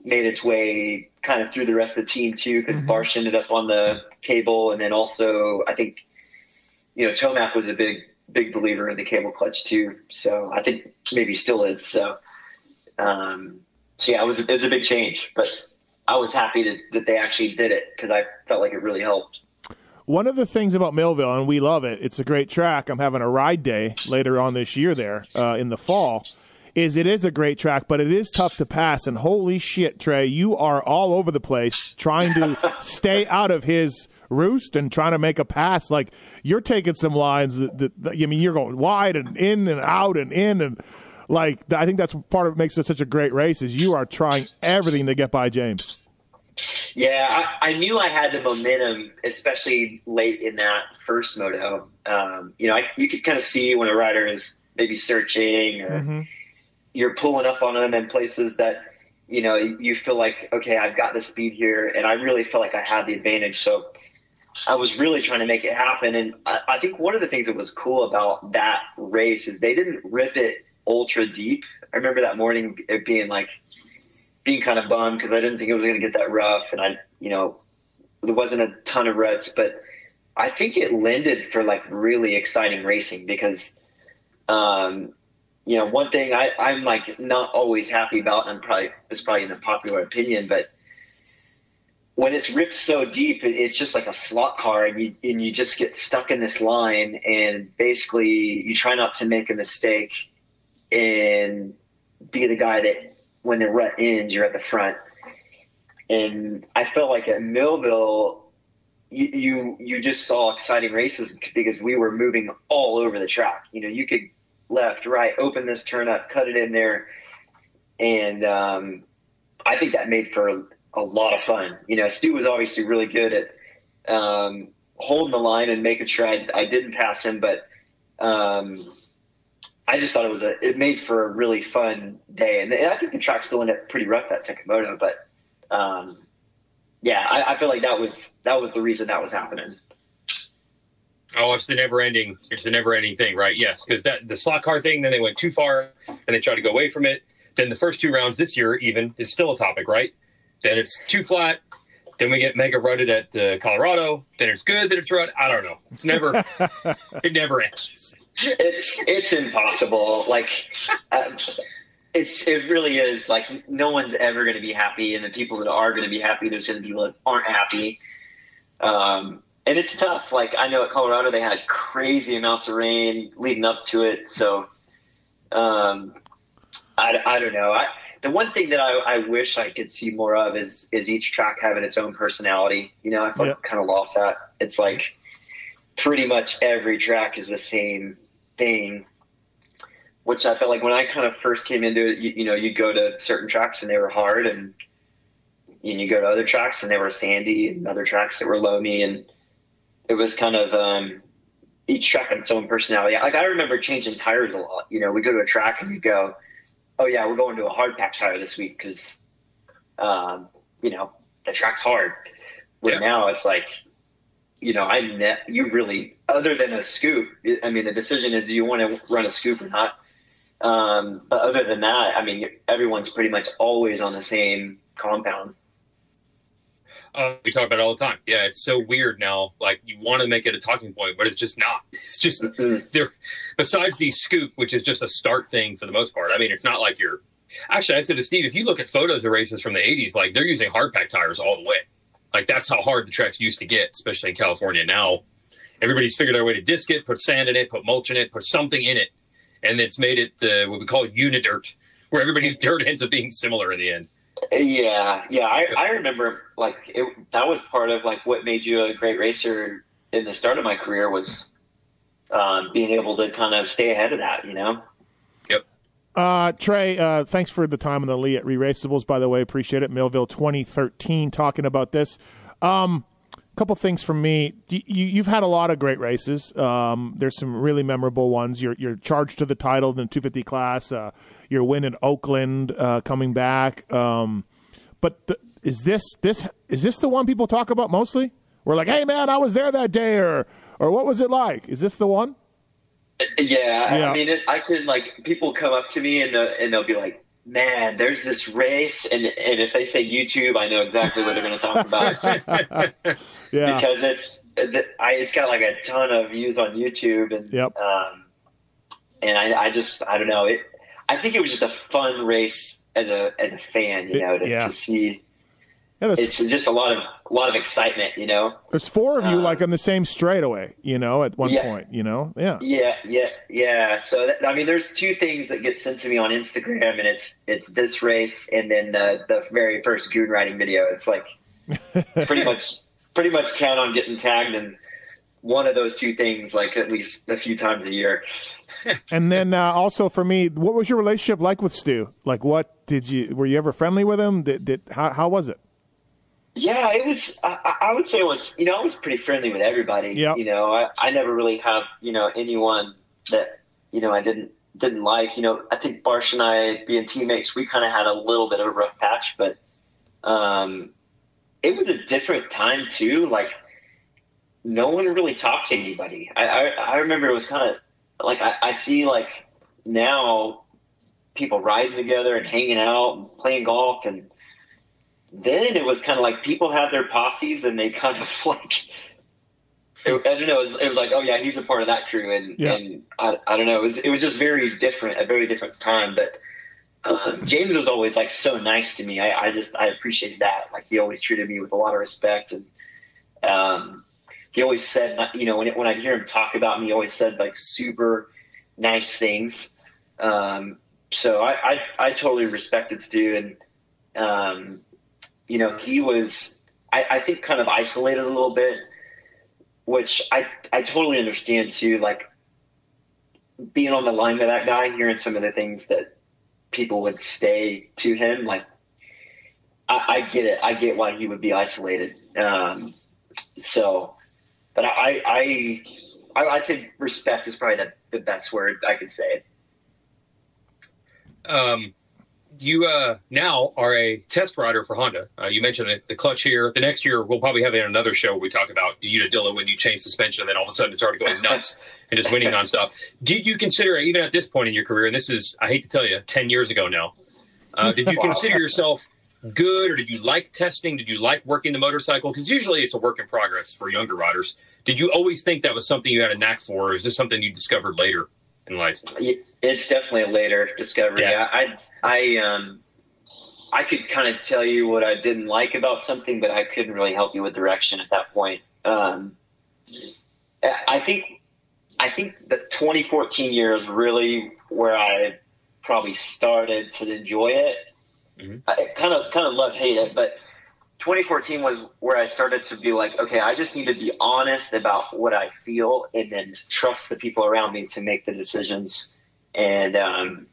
made its way kind of through the rest of the team too, because Barsh ended up on the cable, and then also I think you know Tomac was a big, big believer in the cable clutch too. So I think maybe still is. So, um, so yeah, it was it was a big change, but I was happy that, that they actually did it because I felt like it really helped. One of the things about Millville, and we love it, it's a great track. I'm having a ride day later on this year there uh, in the fall. Is it is a great track, but it is tough to pass. And holy shit, Trey, you are all over the place trying to stay out of his roost and trying to make a pass. Like you're taking some lines that, that, that I mean, you're going wide and in and out and in and like I think that's part of what makes it such a great race is you are trying everything to get by James. Yeah, I, I knew I had the momentum, especially late in that first moto. Um, you know, I, you could kind of see when a rider is maybe searching or you're pulling up on them in places that you know you feel like okay, I've got the speed here, and I really felt like I had the advantage. So I was really trying to make it happen, and I, I think one of the things that was cool about that race is they didn't rip it ultra deep. I remember that morning it being like being kind of bummed because I didn't think it was going to get that rough, and I, you know, there wasn't a ton of ruts, but I think it lended for like really exciting racing because, um, you know, one thing I, I'm like not always happy about, and probably it's probably an unpopular opinion, but when it's ripped so deep, it's just like a slot car, and you and you just get stuck in this line, and basically you try not to make a mistake and be the guy that when the rut ends, you're at the front. And I felt like at Millville, you, you you just saw exciting races because we were moving all over the track. You know, you could left, right, open this turn up, cut it in there, and um, I think that made for a lot of fun. You know, Stu was obviously really good at um, holding the line and making sure I, I didn't pass him, but um, I just thought it was a it made for a really fun day, and I think the track still ended up pretty rough at Takamoto, but um, yeah, I, I feel like that was that was the reason that was happening. Oh, it's the never ending. It's the never ending thing, right? Yes, because that the slot car thing. Then they went too far, and they tried to go away from it. Then the first two rounds this year, even, is still a topic, right? Then it's too flat. Then we get mega rutted at uh, Colorado. Then it's good. Then it's rut. I don't know. It's never. it never ends. It's it's impossible. Like, uh, it's it really is. Like, no one's ever going to be happy, and the people that are going to be happy, there's going to be people that aren't happy. Um, and it's tough. Like I know at Colorado they had crazy amounts of rain leading up to it, so um, I, I don't know. I, the one thing that I, I wish I could see more of is is each track having its own personality. You know, I Yeah. kind of lost that. It's like pretty much every track is the same thing. Which I felt like when I kind of first came into it, you, you know, you'd go to certain tracks and they were hard, and and you go to other tracks and they were sandy, and other tracks that were loamy, and it was kind of um, each track had its own personality. Like I remember changing tires a lot. You know, we go to a track and you go, "Oh yeah, we're going to a hard pack tire this week because, um, you know, the track's hard." Where Yeah. now it's like, you know, I ne- you really other than a scoop. I mean, the decision is do you want to run a scoop or not. Um, but other than that, I mean, everyone's pretty much always on the same compound. Uh, we talk about it all the time. Yeah, it's so weird now. Like you want to make it a talking point, but it's just not. It's just Mhm. there. Besides the scoop, which is just a start thing for the most part. I mean, it's not like you're. Actually, I said to Steve, if you look at photos of races from the '80s, like they're using hard pack tires all the way. Like that's how hard the tracks used to get, especially in California. Now, everybody's figured out a way to disc it, put sand in it, put mulch in it, put something in it, and it's made it uh, what we call unidirt, where everybody's dirt ends up being similar in the end. Yeah, yeah. I, I remember like it, that was part of like what made you a great racer in the start of my career was um, being able to kind of stay ahead of that. You know. Yep. Uh, Trey, uh, thanks for the time on the Leatt Re-Raceables, by the way. Appreciate it. Millville 2013 talking about this. Um, couple things from me. You, you've had a lot of great races. Um, there's some really memorable ones. You're, you're charged to the title in the 250 class. Uh, your win in Oakland uh, coming back. Um, but the, is this this is this the one people talk about mostly? We're like, hey man, I was there that day, or or what was it like? Is this the one? Yeah, Yeah. I mean, it, I can like people come up to me and uh, and they'll be like, "Man, there's this race," and and if they say YouTube, I know exactly what they're going to talk about Yeah. because it's I, it's got like a ton of views on YouTube and Yep. um, and I, I just I don't know it. I think it was just a fun race as a as a fan, you know, to, Yeah. to see. Yeah, It's just a lot of a lot of excitement, you know. There's four of you Uh, like on the same straightaway, you know, at one Yeah. point, you know? Yeah. Yeah, yeah, yeah. So that, I mean, there's two things that get sent to me on Instagram, and it's it's this race and then the the very first goon riding video. It's like pretty much pretty much count on getting tagged in one of those two things, like at least a few times a year. And then uh, also for me, what was your relationship like with Stu? Like what did you were you ever friendly with him? Did, did how how was it? Yeah, it was. I, I would say it was. You know, I was pretty friendly with everybody. Yep. You know, I, I never really have you know anyone that you know I didn't didn't like. You know, I think Barsh and I being teammates, we kind of had a little bit of a rough patch, but um, it was a different time too. Like no one really talked to anybody. I I, I remember it was kind of like I, I see like now people riding together and hanging out and playing golf and then it was kind of like people had their posses and they kind of like it, I don't know. It was, it was like, oh yeah, he's a part of that crew, and Yeah. and I, I don't know. It was it was just very different, a very different time. But um, James was always like so nice to me. I, I, just I appreciated that. Like he always treated me with a lot of respect, and um, he always said, you know, when it, when I hear him talk about me, he always said like super nice things. Um, so I, I, I totally respected Stu, and um, you know he was I, I think kind of isolated a little bit, which I I totally understand too. Like being on the line with that guy, hearing some of the things that people would say to him, like I, I get it. I get why he would be isolated. Um, so, but I, I, I, I'd say respect is probably the, the best word I could say. Um, you uh, now are a test rider for Honda. Uh, you mentioned the, the, clutch here. The next year, we'll probably have another show where we talk about Unadilla when you change suspension, and then all of a sudden it started going nuts and just winning nonstop. Did you consider, even at this point in your career, and this is, I hate to tell you, 10 years ago now, uh, did you consider yourself good, or did you like testing? Did you like working the motorcycle? Because usually it's a work in progress for younger riders. Did you always think that was something you had a knack for, or is this something you discovered later in life? It's definitely a later discovery. Yeah. I, I, um, I could kind of tell you what I didn't like about something, but I couldn't really help you with direction at that point. Um, I think, I think the 2014 year is really where I probably started to enjoy it. Mm-hmm. I kind of, kind of love hate it, but 2014 was where I started to be like, okay, I just need to be honest about what I feel and then trust the people around me to make the decisions. And um,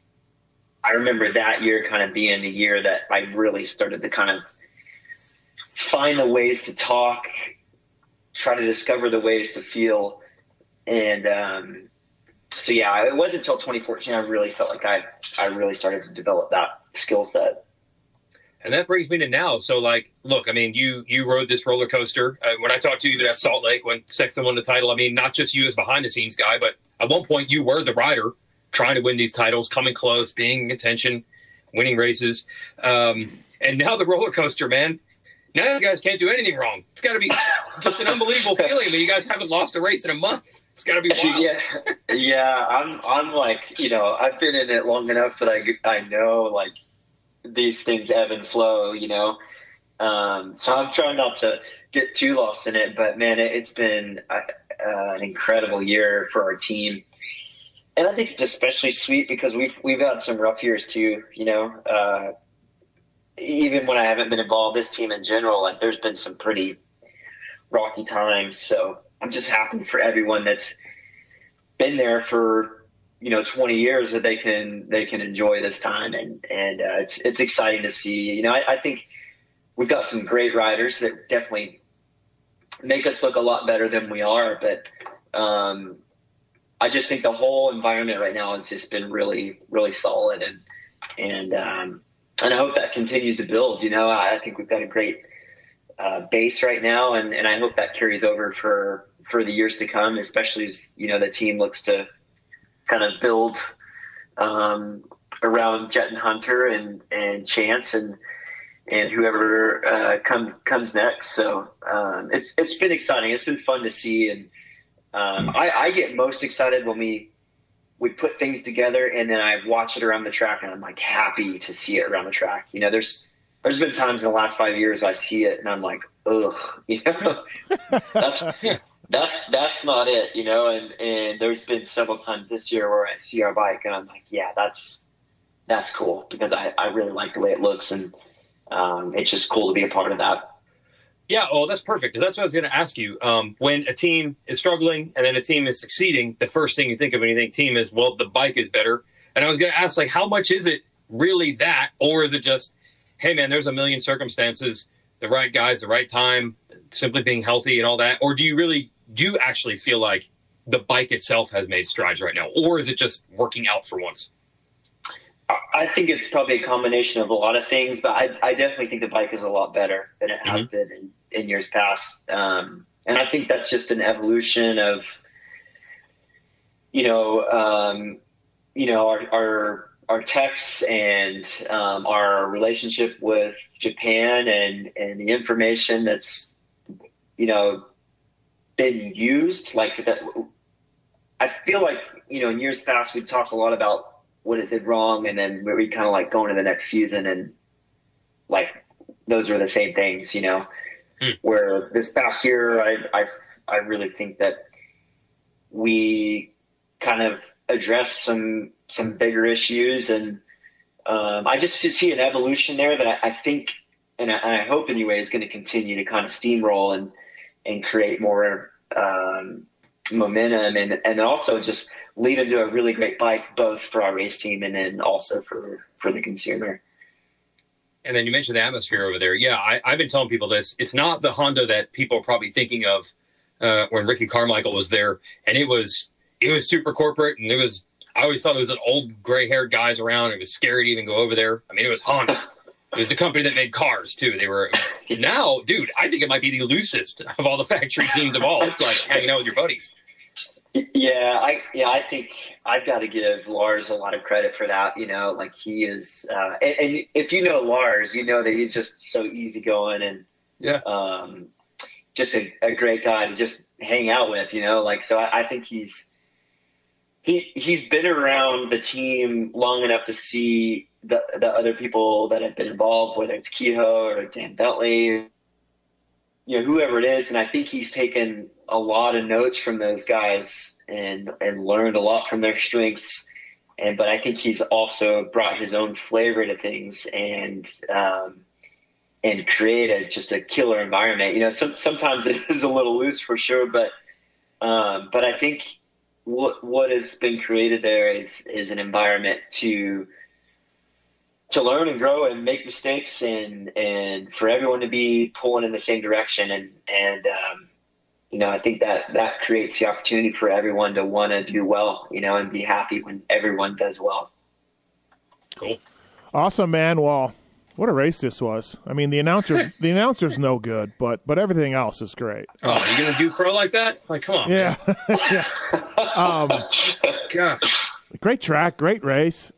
I remember that year kind of being the year that I really started to kind of find the ways to talk, try to discover the ways to feel. And um, so, yeah, it wasn't until 2014 I really felt like I, I really started to develop that skill set. And that brings me to now. So, like, look, I mean, you you rode this roller coaster. Uh, when I talked to you at Salt Lake when Sexton won the title, I mean, not just you as behind the scenes guy, but at one point you were the rider trying to win these titles, coming close, being in contention, winning races. Um, and now the roller coaster, man. Now you guys can't do anything wrong. It's got to be just an unbelievable feeling. I mean, you guys haven't lost a race in a month. It's got to be wild. Yeah, yeah. I'm, I'm like, you know, I've been in it long enough that I, I know like these things ebb and flow, you know. Um, so I'm trying not to get too lost in it. But man, it, has been uh, uh, an incredible year for our team, and I think it's especially sweet because we've we've had some rough years too. You know, uh, even when I haven't been involved, this team in general, like there's been some pretty rocky times. So I'm just happy for everyone that's been there for you know 20 years that they can they can enjoy this time. And and uh, it's it's exciting to see. You know I, I, think we've got some great riders that definitely make us look a lot better than we are. But um, I just think the whole environment right now has just been really really solid. And and um, and I hope that continues to build. You know I, I think we've got a great uh, base right now. And and I hope that carries over for for the years to come especially as you know the team looks to kind of build um, around Jett and Hunter and and Chance and and whoever uh, comes comes next. So um, it's it's been exciting. It's been fun to see, and um, I, I, get most excited when we we put things together, and then I watch it around the track, and I'm like happy to see it around the track. You know, there's there's been times in the last five years I see it, and I'm like, ugh, you know, that's that that's not it, you know. And and there's been several times this year where I see our bike and I'm like, yeah, that's that's cool because I I really like the way it looks and um, it's just cool to be a part of that. Yeah, oh, that's perfect because that's what I was going to ask you. Um, when a team is struggling and then a team is succeeding, the first thing you think of when you think team is, well, the bike is better. And I was going to ask, like, how much is it really that, or is it just, hey, man, there's a million circumstances, the right guys, the right time, simply being healthy and all that, or do you really do you actually feel like the bike itself has made strides right now, or is it just working out for once? I think it's probably a combination of a lot of things, but I, I definitely think the bike is a lot better than it has mm-hmm. been in, in, years past. Um, and I think that's just an evolution of, you know, um, you know, our, our, our techs and um, our relationship with Japan and, and the information that's, you know, been used like that. I feel like you know in years past we talked a lot about what it did wrong, and then we kind of like going to the next season and like those were the same things, you know. Hmm. Where this past year, I I I really think that we kind of addressed some some bigger issues, and um, I just see an evolution there that I, I think, and I, and I, hope anyway, is going to continue to kind of steamroll and and create more um, momentum, and and also just lead into a really great bike, both for our race team and then also for for the consumer. And then you mentioned the atmosphere over there. Yeah, I, have been telling people this. It's not the Honda that people are probably thinking of uh, when Ricky Carmichael was there, and it was it was super corporate, and it was. I always thought it was an old gray haired guys around. It was scary to even go over there. I mean, it was Honda. It was the company that made cars too. They were now, dude. I think it might be the loosest of all the factory teams of all. It's like hanging out with your buddies. Yeah, I yeah, I think I've got to give Lars a lot of credit for that. You know, like he is, uh, and, and, if you know Lars, you know that he's just so easygoing and yeah, um, just a, a, great guy to just hang out with. You know, like so I, I think he's he he's been around the team long enough to see the the other people that have been involved, whether it's Kehoe or Dan Betley, you know, whoever it is, and I think he's taken a lot of notes from those guys and and learned a lot from their strengths. And but I think he's also brought his own flavor to things and um, and created just a killer environment. You know, some, sometimes it is a little loose for sure, but um, but I think what what has been created there is is an environment to to learn and grow and make mistakes and and for everyone to be pulling in the same direction and and um, you know, I think that that creates the opportunity for everyone to want to do well, you know, and be happy when everyone does well. Cool. Awesome, man. Well, what a race this was. I mean, the announcer, the announcer's no good, but but everything else is great. Oh, you gonna do throw like that? Like, come on. Yeah, yeah. Um, Gosh. Great track, great race,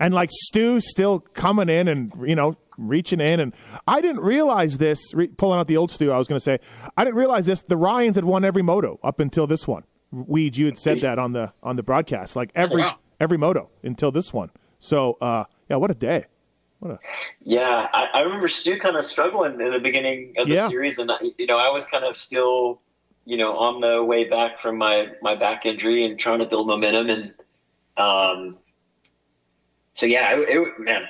and like Stu still coming in and you know reaching in. And I didn't realize this, re- pulling out the old Stu, I was going to say, I didn't realize this. The Ryans had won every moto up until this one. Weed, you had said that on the on the broadcast, like every oh, wow. every moto until this one. So uh, yeah, what a day! A yeah. I, I remember Stu kind of struggling in the beginning of the yeah. series, and you know I was kind of still you know on the way back from my my back injury and trying to build momentum, and um, so yeah, it, it man,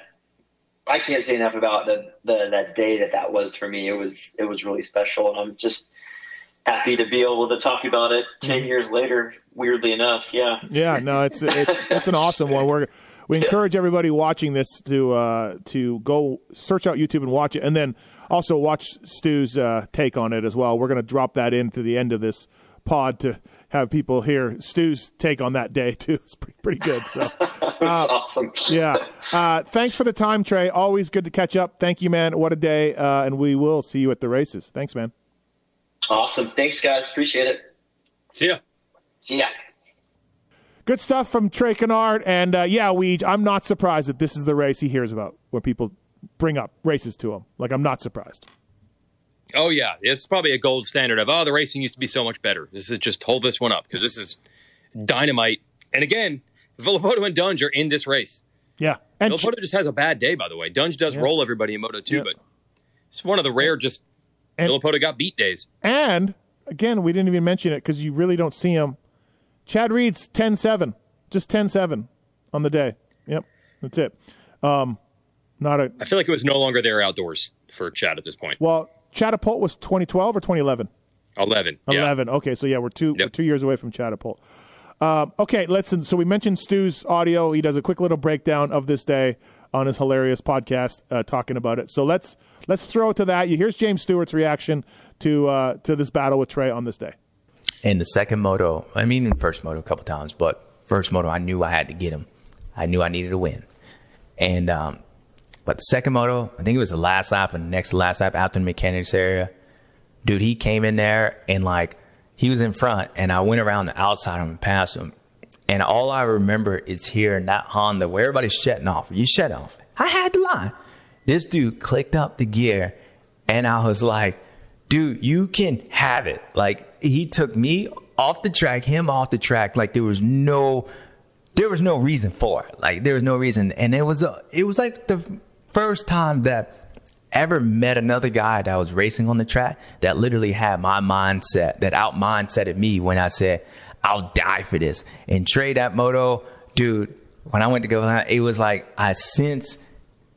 I can't say enough about the, the that day that that was for me. It was it was really special, and I'm just happy to be able to talk about it 10 mm-hmm. years later. Weirdly enough, yeah. Yeah, no, it's it's it's an awesome one. We're we encourage everybody watching this to uh, to go search out YouTube and watch it, and then also watch Stu's uh, take on it as well. We're going to drop that into the end of this pod to have people hear Stu's take on that day too. It's pretty, pretty good. So, uh, awesome. yeah. Uh, thanks for the time, Trey. Always good to catch up. Thank you, man. What a day. Uh, and we will see you at the races. Thanks, man. Awesome. Thanks, guys. Appreciate it. See ya. See ya. Good stuff from Trey Canard. And uh, yeah, we. I'm not surprised that this is the race he hears about when people bring up races to him. Like I'm not surprised. Oh yeah, it's probably a gold standard of oh the racing used to be so much better. This is just hold this one up because this is dynamite. And again, Villopoto and Dunge are in this race. Yeah, and Villopoto just has a bad day. By the way, Dunge does yeah. roll everybody in Moto two, yeah. but it's one of the rare just and, Villopoto got beat days. And again, we didn't even mention it because you really don't see him. Chad Reed's 10-7, just 10-7 on the day. Yep, that's it. Um, not a. I feel like it was no longer there outdoors for Chad at this point. Well, Chatapult was 2012 or 2011? 11. 11. Yeah. Okay, so yeah, we're two yep. we're two years away from Chatapult. Uh, okay, listen. So we mentioned Stu's audio. He does a quick little breakdown of this day on his hilarious podcast, uh, talking about it. So let's let's throw it to that. Here's James Stewart's reaction to uh, to this battle with Trey on this day. In the second moto, I mean, in first moto a couple times, but first moto, I knew I had to get him. I knew I needed to win, and um, but the second moto, I think it was the last lap and the next last lap after the mechanics area. Dude, he came in there and like he was in front and I went around the outside of him and passed him. And all I remember is hearing that Honda where everybody's shutting off. You shut off. I had to lie. This dude clicked up the gear and I was like, dude, you can have it. Like he took me off the track, him off the track. Like there was no there was no reason for it. Like there was no reason, and it was a, it was like the first time that ever met another guy that was racing on the track that literally had my mindset, that out mindset of me when I said, I'll die for this. And Trey that moto, dude, when I went to go, it was like I sense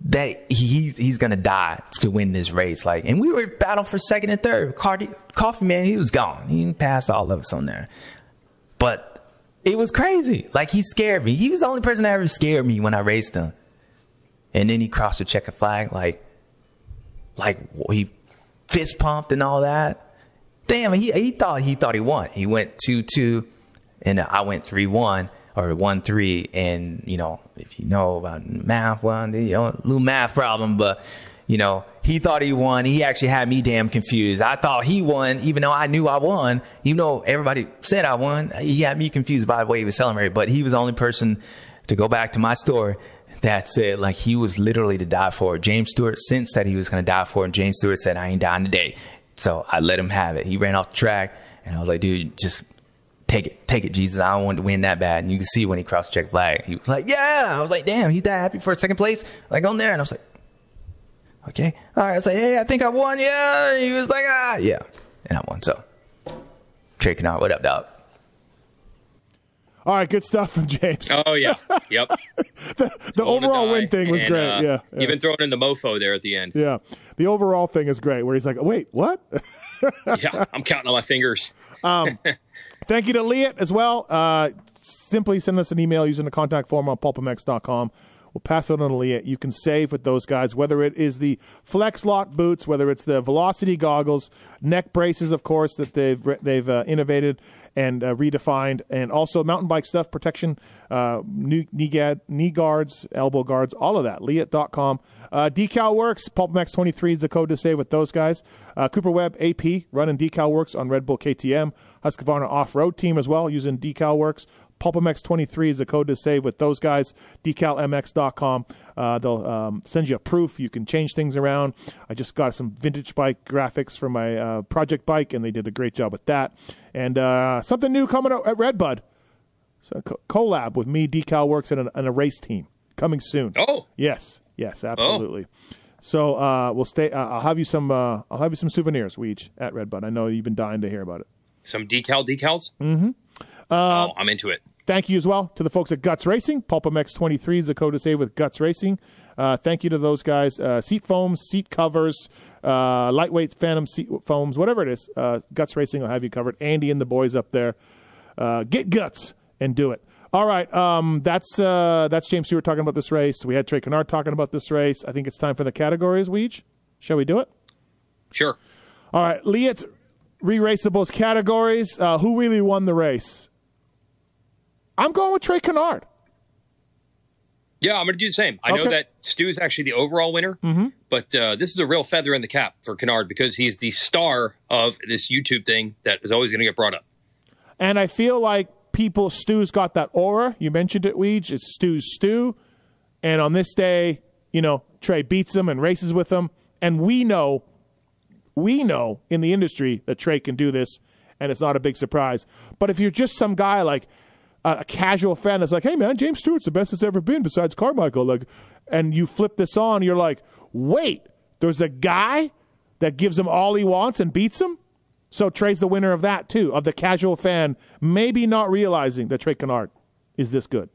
that he's he's gonna die to win this race. Like, and we were battling for second and third. Cardi, Coffee Man, he was gone. He passed all of us on there. But it was crazy. Like he scared me. He was the only person that ever scared me when I raced him. And then he crossed the checkered flag. Like, like he fist pumped and all that. Damn, he he thought he thought he won. He went two two, and I went three one or one three. And you know, if you know about math, one you know, a little math problem, but you know, he thought he won. He actually had me damn confused. I thought he won, even though I knew I won. Even though everybody said I won, he had me confused by the way he was celebrating. But he was the only person to go back to my story that said like he was literally to die for. James Stewart since said he was going to die for, and James Stewart said I ain't dying today. So I let him have it. He ran off the track, and I was like, dude, just take it, take it, Jesus. I don't want to win that bad. And you can see when he crossed the check flag, he was like, yeah. I was like, damn, he's that happy for second place, like on there. And I was like, okay, all right. I was like, hey, I think I won. Yeah. He was like, ah, yeah, and I won. So, Trey Canard, what up, dog? All right, good stuff from James. Oh yeah, yep. the the overall win thing was and, great. uh, yeah, yeah. Even throwing in the mofo there at the end. yeah. The overall thing is great. Where he's like, wait, what? yeah, I'm counting on my fingers. Thank you to Leatt as well. Uh, simply send us an email using the contact form on pulpmx.com. We'll pass it on to Leatt. You can save with those guys, whether it is the Flex Lock boots, whether it's the Velocity goggles, neck braces, of course, that they've they've uh, innovated and uh, redefined, and also mountain bike stuff, protection, uh, knee, knee, guards, elbow guards, all of that. Leatt.com. Uh, Decal Works, PulpMX 23 is the code to save with those guys. Uh, Cooper Webb, AP, running Decal Works on Red Bull KTM. Husqvarna Off Road Team as well, using Decal Works. PulpMX 23 is the code to save with those guys. DecalMX.com. Uh, they'll um, send you a proof. You can change things around. I just got some vintage bike graphics for my uh, project bike, and they did a great job with that. And uh, something new coming out at Redbud. So, co- collab with me, Decal Works, and, a- and a race team coming soon. Oh, Yes, yes, absolutely. So uh, we'll stay. Uh, I'll have you some. Uh, I'll have you some souvenirs, Weege, at Redbud. I know you've been dying to hear about it. Some decal decals. Mm-hmm. oh, I'm into it. Thank you as well to the folks at Guts Racing. PulpMX 23 is the code to save with Guts Racing. Uh, thank you to those guys. Uh, seat foams, seat covers, uh, lightweight Phantom seat foams, whatever it is. Uh, Guts Racing will have you covered. Andy and the boys up there. Uh, get guts and do it. All right, um, that's uh, that's James Stewart talking about this race. We had Trey Canard talking about this race. I think it's time for the categories, Weege. Shall we do it? Sure. All right, Leatt re-raceables categories. Uh, who really won the race? I'm going with Trey Canard. Yeah, I'm going to do the same. I know Okay. that Stu's actually the overall winner, Mhm. but uh, this is a real feather in the cap for Canard because he's the star of this YouTube thing that is always going to get brought up. And I feel like people, Stu's got that aura. You mentioned it, Weege. It's Stu's Stu. And on this day, you know, Trey beats him and races with him. And we know, we know in the industry that Trey can do this, and it's not a big surprise. But if you're just some guy like a, casual fan that's like, hey, man, James Stewart's the best it's ever been besides Carmichael, like, and you flip this on, you're like, wait, there's a guy that gives him all he wants and beats him? So Trey's the winner of that too, of the casual fan, maybe not realizing that Trey Canard is this good.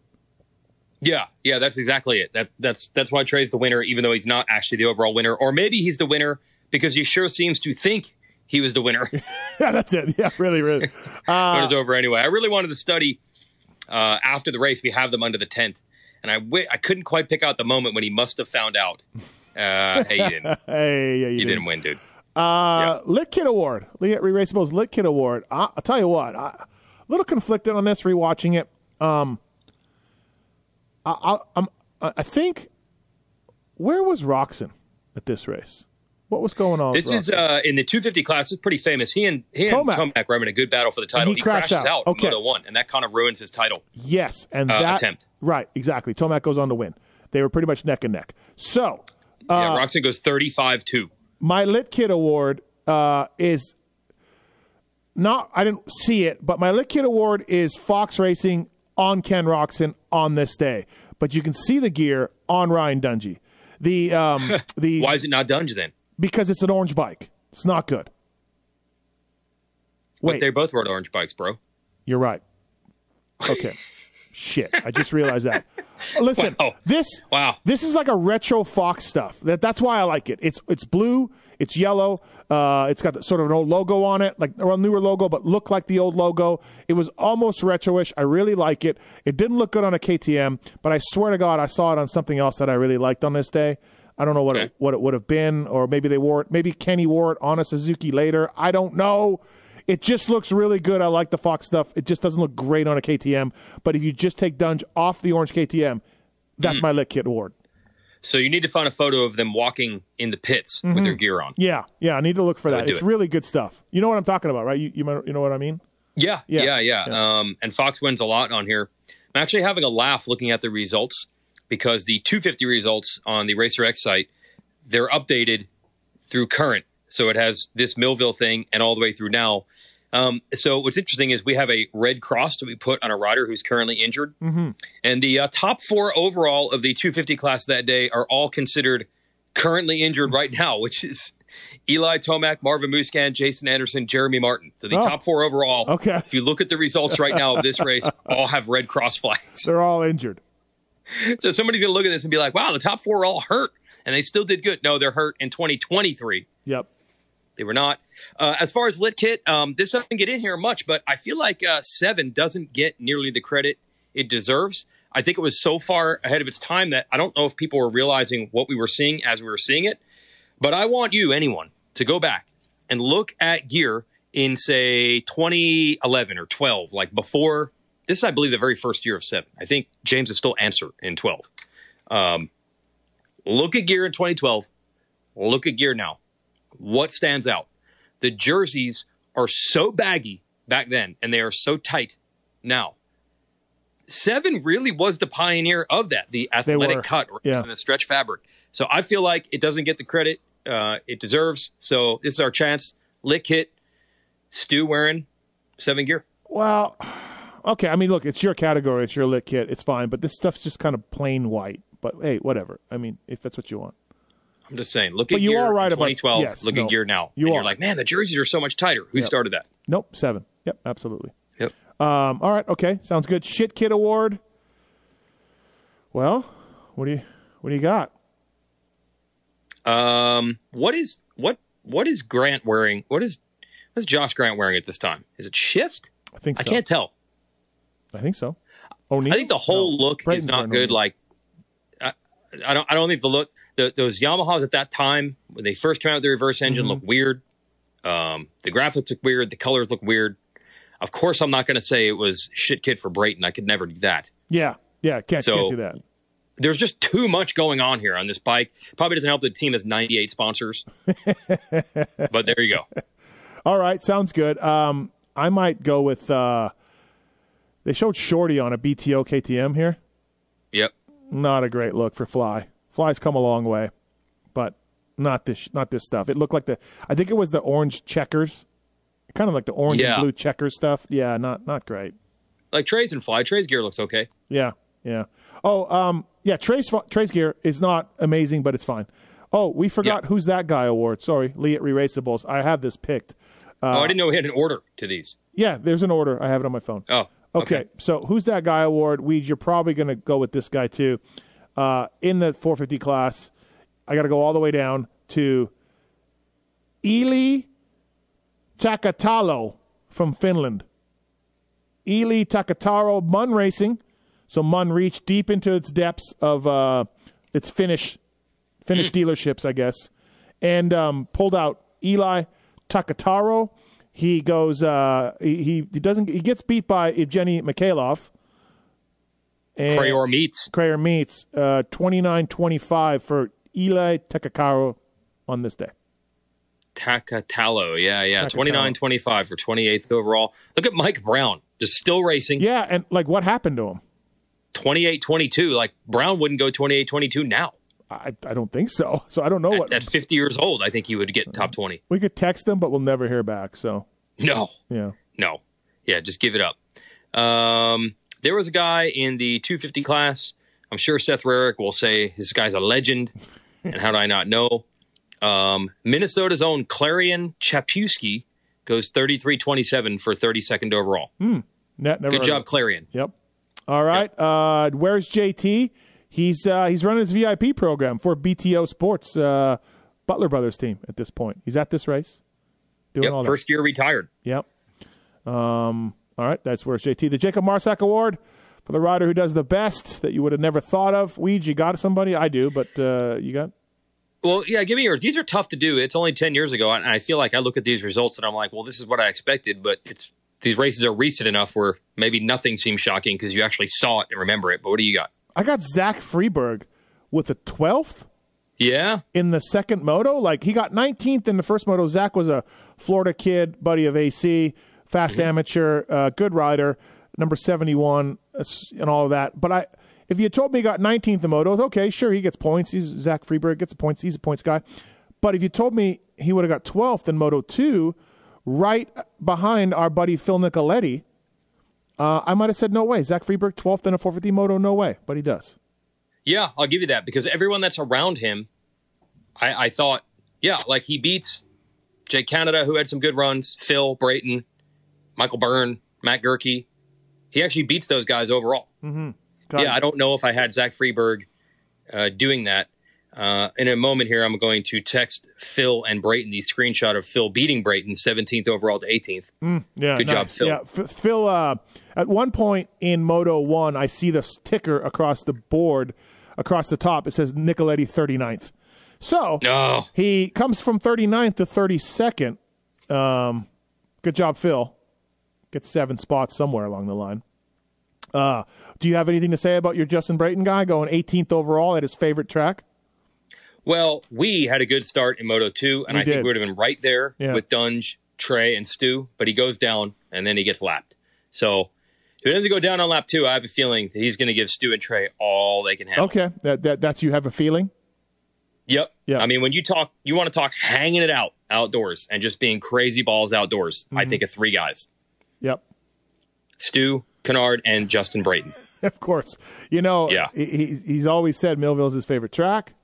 Yeah, yeah, that's exactly it. That that's that's why Trey's the winner, even though he's not actually the overall winner, or maybe he's the winner because he sure seems to think he was the winner. yeah, that's it. Yeah, really, really. but Uh, it's over anyway. I really wanted to study uh, after the race. We have them under the tent, and I I couldn't quite pick out the moment when he must have found out. Uh, hey, you didn't. hey, yeah, you, You did. didn't win, dude. Uh, Lit Kit Award, Leatt Re-Raceable's Lit Kit Award. I, I'll tell you what, I, a little conflicted on this rewatching it. Um, I, I, I'm, I think where was Roczen at this race? What was going on? This is uh, in the 250 class. It's pretty famous. He and he and Tomac. Tomac were having a good battle for the title. he crashed crashes out. out, Okay. in One, and that kind of ruins his title. Yes, and Uh, that attempt. right, exactly. Tomac goes on to win. They were pretty much neck and neck. So, yeah, uh, Roczen goes 35 2. my Lit Kit Award uh, is not. I didn't see it, but my Lit Kit Award is Fox Racing on Ken Roczen on this day, but you can see the gear on Ryan Dungey. The um, the Why is it not Dunge then? Because it's an orange bike. It's not good. But Wait, they both rode orange bikes, bro. you're right. Okay. Shit, I just realized that. Listen, Wow. this Wow. this is like a retro Fox stuff. That that's why I like it. It's it's blue, it's yellow. Uh, it's got sort of an old logo on it, like a newer logo, but look like the old logo. It was almost retroish. I really like it. It didn't look good on a KTM, but I swear to God, I saw it on something else that I really liked on this day. I don't know what it, what it would have been, or maybe they wore it. Maybe Kenny wore it on a Suzuki later. I don't know. It just looks really good. I like the Fox stuff. It just doesn't look great on a KTM. But if you just take Dunge off the orange KTM, that's Hmm. my lit kit award. So you need to find a photo of them walking in the pits with their gear on. Yeah, yeah. I need to look for that. It's it. really good stuff. You know what I'm talking about, right? You you, might- you know what I mean? Yeah, Yeah, yeah, yeah. yeah. Um, and Fox wins a lot on here. I'm actually having a laugh looking at the results because the 250 results on the Racer X site they're updated through current, so it has this Millville thing and all the way through now. Um, so what's interesting is we have a red cross that we put on a rider who's currently injured, Mm-hmm. and the uh, top four overall of the 250 class that day are all considered currently injured right now, which is Eli Tomac, Marvin Musquin, Jason Anderson, Jeremy Martin. So the Oh. top four overall. Okay. If you look at the results right now of this race, all have red cross flags. They're all injured. So somebody's going to look at this and be like, wow, the top four are all hurt. And they still did good. No, they're hurt in 2023. Yep. They were not. Uh, as far as Lit Kit, um, this doesn't get in here much, but I feel like uh, Seven doesn't get nearly the credit it deserves. I think it was so far ahead of its time that I don't know if people were realizing what we were seeing as we were seeing it. But I want you, anyone, to go back and look at gear in, say, 2011 or 12, like before. This is, I believe, the very first year of Seven. I think James is still answer in 12. Um, look at gear in 2012. Look at gear now what stands out? The jerseys are so baggy back then, and they are so tight now. Seven really was the pioneer of that, the athletic cut or yeah. the stretch fabric. So I feel like it doesn't get the credit uh, it deserves. So this is our chance. Lit Kit, Stu wearing seven gear. Well, okay. I mean, look, it's your category. It's your lit kit. It's fine. But this stuff's just kind of plain white. But hey, whatever. I mean, if that's what you want. I'm just saying. Look But at you gear are right in about- 2012. yes, look no, at gear now. you are. You're like, man, the jerseys are so much tighter. Who Yep. started that? Nope. Seven. Yep. Absolutely. Yep. Um, all right. Okay. Sounds good. Shit kit award. Well, what do you what do you got? Um, what is what what is Grant wearing? What is what's Josh Grant wearing at this time? Is it shift? I think so. I can't tell. I think so. O'Neal? I think the whole No, look Brayton's is not good. O'Neal. Like, I, I don't I don't think the look the, those Yamahas at that time when they first came out with the reverse engine Mm-hmm. looked weird. Um, the graphics look weird. The colors look weird. Of course, I'm not going to say it was shit kid for Brayton. I could never do that. Yeah. Yeah. Can't So- can't do that. There's just too much going on here on this bike. Probably doesn't help that the team has 98 sponsors. but there you go. All right, sounds good. Um, I might go with. Uh, they showed Shorty on a BTO KTM here. Yep. Not a great look for Fly. Fly's come a long way, but not this. Not this stuff. It looked like the. I think it was the orange checkers, kind of like the orange Yeah. and blue checkers stuff. Yeah, not not great. Like Trey's and Fly. Trey's gear looks okay. Yeah, yeah. Oh, um, yeah. Trey's Trey's gear is not amazing, but it's fine. Oh, we forgot Yeah. who's that guy award. Sorry, Lee at Re-Raceables. I have this picked. oh, I didn't know we had an order to these. Yeah, there's an order. I have it on my phone. Oh, Okay, so who's that guy award? Weed, you're probably going to go with this guy too. Uh, in the 450 class, I got to go all the way down to Eli Takatalo from Finland. Eli Takatalo Mun Racing. So Mun reached deep into its depths of uh, its Finnish Finnish dealerships, I guess, and um, pulled out Eli Takatalo. He goes. Uh, he, he doesn't. He gets beat by Evgeny Mikhailov. And Crayor meets. Crayer meets uh, 29-25 for Eli Takatalo on this day. Takatalo. Yeah, yeah. Takatalo. 29 25 for 28th overall. Look at Mike Brown. Just still racing. Yeah, and like what happened to him? 28 22. Like Brown wouldn't go 28 22 now. I I don't think so. So I don't know what At 50 years old, I think he would get top 20. we could text him, but we'll never hear back. So No, yeah. no. Yeah, just give it up. Um, there was a guy in the 250 class. I'm sure Seth Rarick will say this guy's a legend. and how do I not know? Um, Minnesota's own Clarion Chapewski goes 33-27 for 32nd overall. Hmm. Good job, Clarion. Yep. All right. Uh, where's JT? He's uh, he's running his VIP program for BTO Sports uh, Butler Brothers team at this point. He's at this race. Doing Yep, all that. first year retired. Yep. Um, all right, that's where's JT. The Jacob Marsack Award for the rider who does the best that you would have never thought of. Weege, you got somebody? I do, but uh, you got Well, yeah, give me yours. These are tough to do. It's only 10 years ago, and I feel like I look at these results and I'm like, well, this is what I expected, but it's these races are recent enough where maybe nothing seems shocking because you actually saw it and remember it. But what do you got? I got Zach Freeberg with a twelfth Yeah, in the second moto. Like he got 19th in the first moto. Zach was a Florida kid, buddy of AC, fast Mm-hmm. amateur, uh, good rider, number 71, uh, and all of that. But I, if you told me he got 19th in motos, okay, sure, he gets points. He's Zach Freeberg gets points. He's a points guy. But if you told me he would have got 12th in Moto 2, right behind our buddy Phil Nicoletti, uh, I might have said no way. Zach Freeberg 12th in a 450 moto, no way. But he does. yeah, I'll give you that because everyone that's around him, I, I thought, yeah, like he beats Jake Canada, who had some good runs, Phil Brayton, Michael Byrne, Matt Goerke. He actually beats those guys overall. Mm-hmm. yeah, I don't know if I had Zach Freeberg uh, doing that. Uh, in a moment here, I'm going to text Phil and Brayton the screenshot of Phil beating Brayton 17th overall to 18th. Mm, yeah, Good job. Phil. Yeah, F- Phil. Uh, at one point in Moto One, I see the ticker across the board, across the top. It says Nicoletti 39th. So No. he comes from 39th to 32nd. Um, good job, Phil. Gets seven spots somewhere along the line. Uh, do you have anything to say about your Justin Brayton guy going 18th overall at his favorite track? Well, we had a good start in Moto 2, and We I think we would have been right there Yeah. with Dunge, Trey, and Stu, but he goes down and then he gets lapped. So if he doesn't go down on lap two, I have a feeling that he's going to give Stu and Trey all they can have. Okay, that, that that's you have a feeling. Yep. Yeah. I mean, when you talk, you want to talk hanging it out outdoors and just being crazy balls outdoors. I Mhm. think of three guys Yep. Stu, Canard, and Justin Brayton. of course. You know, Yeah. he- he's always said Millville's his favorite track.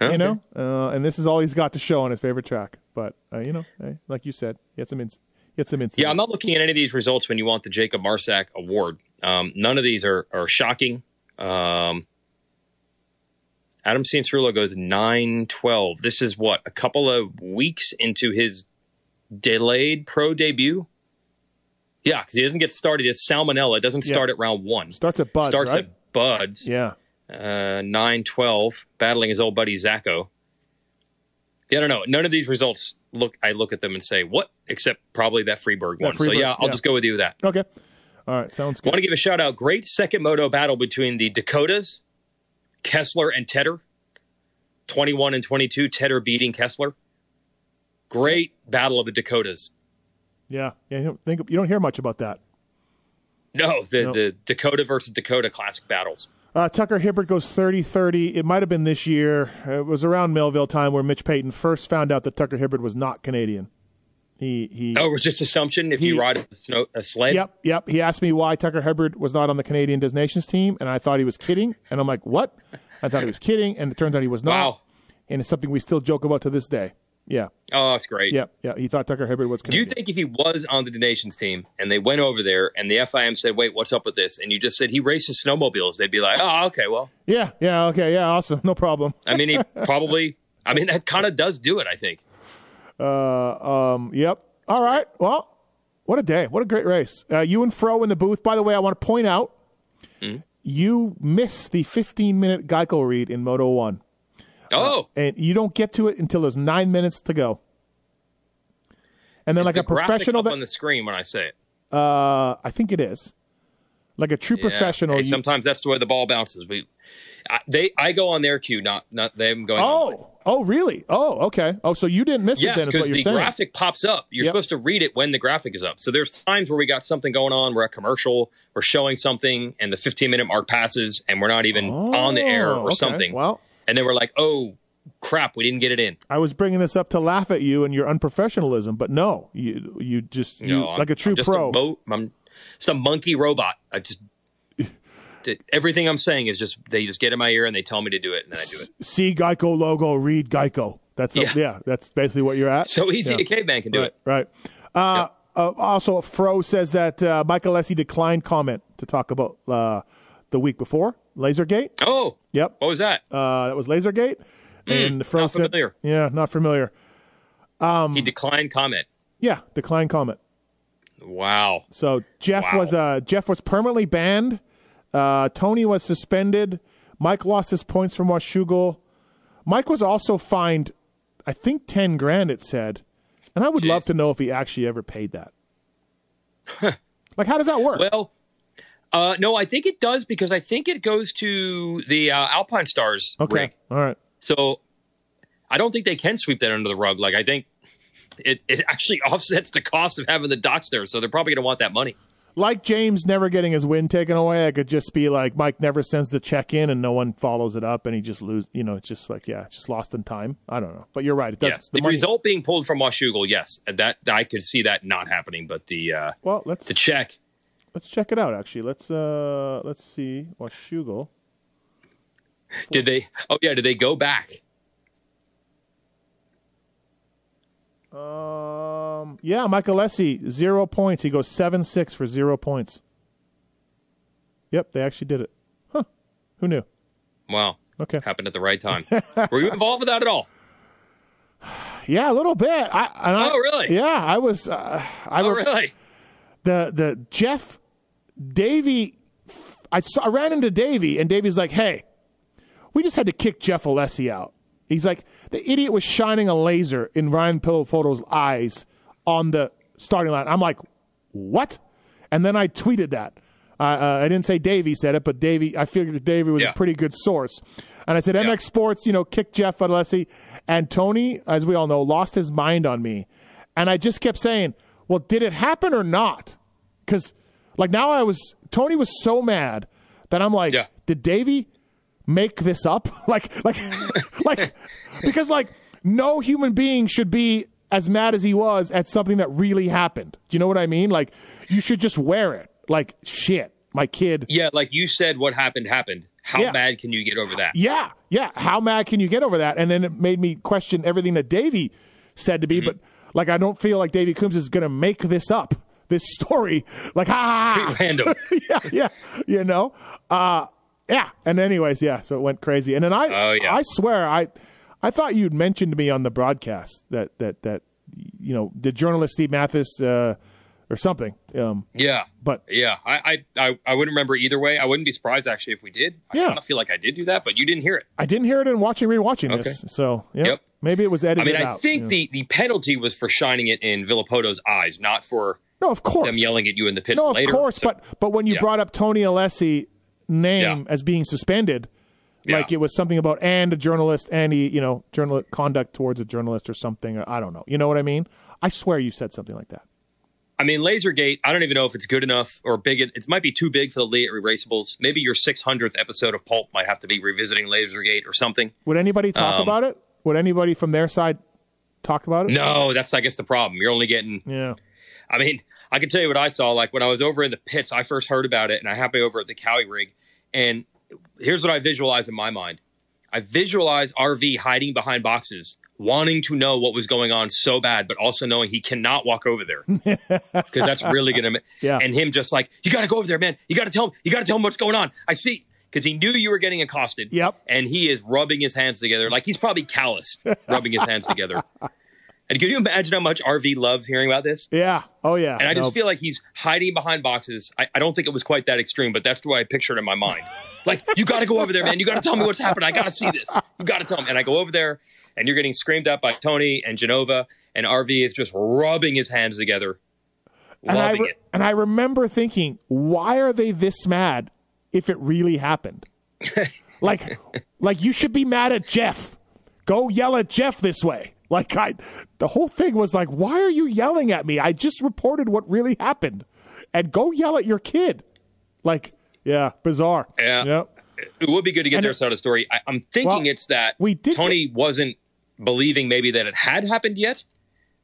Okay. You know, uh, and this is all he's got to show on his favorite track. But uh, you know, hey, like you said, he had some ins- he had some incidents. Yeah, I'm not looking at any of these results when you want the Jacob Marsack award. Um, none of these are, are shocking. Um, Adam Cianciarulo goes 9 12. This is what, a couple of weeks into his delayed pro debut? Yeah, because he doesn't get started. It's salmonella. It doesn't Yeah. start at round one. Starts at Buds, Starts right? at Buds. Yeah. Uh, 9 12, battling his old buddy Zacho. Yeah, I don't know. None of these results look, I look at them and say, what? Except probably that Freeberg one. so Freeberg, yeah, I'll yeah. just go with you with that. Okay. All right. Sounds I good. want to give a shout out. Great second moto battle between the Dakotas, Kessler and Tedder. 21 and 22, Tedder beating Kessler. Great battle of the Dakotas. Yeah. Yeah. You don't think you don't hear much about that. No, the, No. the Dakota versus Dakota classic battles. Uh, Tucker Hibbert goes 30 30. It might have been this year. It was around Millville time where Mitch Payton first found out that Tucker Hibbert was not Canadian. He he. Oh, it was just assumption if He- you ride a, snow, a sled. Yep, yep. He asked me why Tucker Hibbert was not on the Canadian Des Nations team, and I thought he was kidding. And I'm like, what? I thought he was kidding, and it turns out he was not. Wow. And it's something we still joke about to this day. Yeah, Oh, that's great. yeah, yeah. He thought Tucker Hibbert was coming. Do you think if he was on the donations team and they went over there and the FIM said, wait, what's up with this? And you just said he races snowmobiles, they'd be like, oh, okay, well, yeah, yeah, okay, yeah, awesome, no problem. I mean, he probably, I mean, that kind of does do it, I think. Uh, um, yep. All right. Well, what a day! What a great race. Uh, you and Fro in the booth. By the way, I want to point out Hmm? you missed the 15 minute Geico read in Moto One. Oh, and you don't get to it until there's nine minutes to go. And then, Is like the a professional, that on the screen when I say it. uh, I think it is, like a true Yeah. professional. Hey, you- sometimes that's the way the ball bounces. We, I, they, I go on their cue, not not them going. oh, oh, really? Oh, okay. Oh, so you didn't miss it then? Is what because the saying? graphic pops up. You're Yep. supposed to read it when the graphic is up. So there's times where we got something going on. We're at commercial. We're showing something, and the 15 minute mark passes, and we're not even on the air Oh, or okay. something. Well, and then we're like, oh crap, we didn't get it in. I was bringing this up to laugh at you and your unprofessionalism, but no, you you just you No, I'm- like a true I'm just pro. A mo- I'm just a monkey robot. I just Everything I'm saying is just they just get in my ear and they tell me to do it, and then I do it. See Geico logo, read Geico. That's a, Yeah. yeah. That's basically what you're at. So easy Yeah. a caveman can do right, it. Right. Uh, uh, also, Fro says that uh, Michael Alessi declined comment to talk about uh, the week before Lasergate. Oh, Yep. what was that? Uh, that was Lasergate. and Fro not said, familiar. "Yeah, not familiar." Um, he declined comment. Yeah, declined comment. Wow. So Jeff Wow. was uh, Jeff was permanently banned. Uh, Tony was suspended. Mike lost his points from Washougal. Mike was also fined, I think ten grand. It said, and I would love to know if he actually ever paid that. like, how does that work? Well, uh, no, I think it does because I think it goes to the uh, Alpinestars okay, all right. So I don't think they can sweep that under the rug. Like I think it, it actually offsets the cost of having the docks there. So they're probably going to want that money. Like James never getting his win taken away, I could just be like Mike never sends the check in and no one follows it up, and he just lose. You know, it's just like yeah, just lost in time. I don't know, but you're right. It does. yes, the, money- result being pulled from Washougal, yes, that I could see that not happening. But the uh, well, let's the check. Let's check it out. Actually, let's uh let's see Washougal. Did they? Oh yeah, did they go back? Um, yeah, Michael Alessi, zero points. He goes seven six for zero points. Yep, they actually did it. Huh? Who knew? Wow. Okay. Happened at the right time. Were you involved with that at all? Yeah, a little bit. I- Oh, really? Yeah, I was. Uh, I Oh, re- really? the the Jeff Davey. I saw, I ran into Davey, and Davey's like, "Hey, we just had to kick Jeff Alessi out." He's like, "The idiot was shining a laser in Ryan Villopoto's eyes on the starting line." I'm like, "What?" And then I tweeted that. Uh, uh, I didn't say Davey said it, but Davey. I figured Davey was Yeah. a pretty good source. And I said MX Sports, you know, kicked Jeff Alessi, and Tony, as we all know, lost his mind on me. And I just kept saying, "Well, did it happen or not?" Because like now I was Tony was so mad that I'm like, Yeah. did Davey make this up? like like like because like no human being should be as mad as he was at something that really happened. Do you know what I mean? Like you should just wear it. Like shit, my kid. Yeah, like you said, what happened happened. How Yeah. bad can you get over that? Yeah, yeah. How mad can you get over that? And then it made me question everything that Davey said to me. Mm-hmm. But like, I don't feel like Davey Coombs is going to make this up, this story. Like, ha ha ha. Pretty random. yeah, yeah. You know, uh, yeah. And anyways, yeah. So it went crazy. And then I, Oh, yeah. I swear, I, I thought you'd mentioned to me on the broadcast that that that you know the journalist Steve Matthes uh, or something. Um, Yeah. but Yeah, I, I, I, I wouldn't remember either way. I wouldn't be surprised actually if we did. I Yeah. kind of feel like I did do that, but you didn't hear it. I didn't hear it in watching rewatching this. Okay. So yeah, Yep. maybe it was edited. I mean, I out, think yeah. the, the penalty was for shining it in Villopoto's eyes, not for no, of course, them yelling at you in the pits No, later. of course, So- but but when you yeah. brought up Tony Alessi name Yeah. as being suspended, like Yeah. it was something about and a journalist and he, you know, journal conduct towards a journalist or something. Or I don't know. You know what I mean? I swear you said something like that. I mean, Lasergate, I don't even know if it's good enough or big. It might be too big for the Elite Erasables. Maybe your 600th episode of Pulp might have to be revisiting Lasergate or something. Would anybody talk Um, about it? Would anybody from their side talk about it? No, that's, I guess, the problem. You're only getting Yeah. I mean, I can tell you what I saw. Like when I was over in the pits, I first heard about it, and I happened over at the Cowie rig. And here's what I visualize in my mind: I visualize RV hiding behind boxes, wanting to know what was going on so bad, but also knowing he cannot walk over there because that's really gonna. Yeah. And him just like, you got to go over there, man. You got to tell him. You got to tell him what's going on. I see. Because he knew you were getting accosted. Yep. And he is rubbing his hands together like he's probably calloused, rubbing his hands together. And can you imagine how much RV loves hearing about this? Yeah. Oh yeah. And I just No. feel like he's hiding behind boxes. I, I don't think it was quite that extreme, but that's the way I pictured it in my mind. Like, you got to go over there, man. You got to tell me what's happening. I got to see this. You got to tell me. And I go over there, and you're getting screamed at by Tony and Genova, and RV is just rubbing his hands together, and I loving re- it. and I remember thinking, why are they this mad if it really happened? like, like you should be mad at Jeff. Go yell at Jeff this way. Like I, the whole thing was like, why are you yelling at me? I just reported what really happened, and go yell at your kid. Like, yeah, bizarre. Yeah. It would be good to get And their side of the story. I, I'm thinking Well, it's that we did Tony wasn't believing maybe that it had happened yet.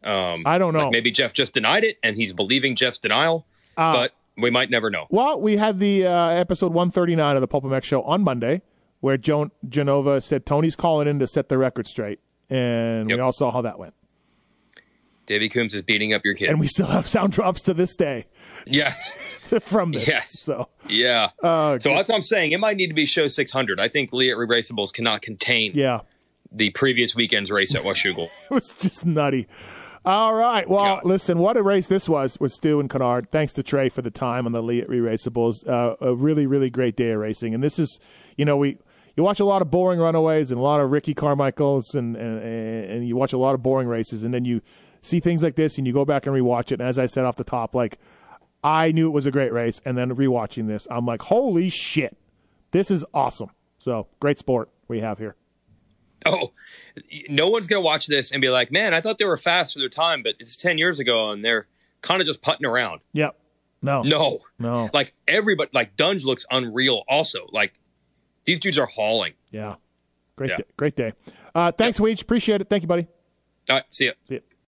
Um, I don't know. like maybe Jeff just denied it, and he's believing Jeff's denial. Uh, but We might never know. Well, we had the uh, episode 139 of the Pulp MX show on Monday, where Joan Genova said Tony's calling in to set the record straight, and Yep. we all saw how that went. Davey Coombs is beating up your kid. And we still have sound drops to this day yes. from this. Yes. So Yeah. uh, So that's what I'm saying. It might need to be show 600. I think Lee at Raceables cannot contain yeah, the previous weekend's race at Washougal. it was just nutty. All right. Well, God. listen, what a race this was with Stu and Kennard. Thanks to Trey for the time on the Lee at Re-Raceables. Uh, a really, really great day of racing. And this is, you know, we you watch a lot of boring runaways and a lot of Ricky Carmichaels and, and, and you watch a lot of boring races and then you see things like this and you go back and rewatch it. And as I said off the top, like, I knew it was a great race. And then rewatching this, I'm like, holy shit, this is awesome. So great sport we have here. oh, no one's going to watch this and be like, man, I thought they were fast for their time, but it's 10 years ago and they're kind of just putting around. Yep. No. No. No. Like everybody, like Dunge looks unreal also. Like these dudes are hauling. Yeah. Great Yeah. day. Great day. Uh, thanks, Weege. Appreciate it. Thank you, buddy. All right. See ya. See you.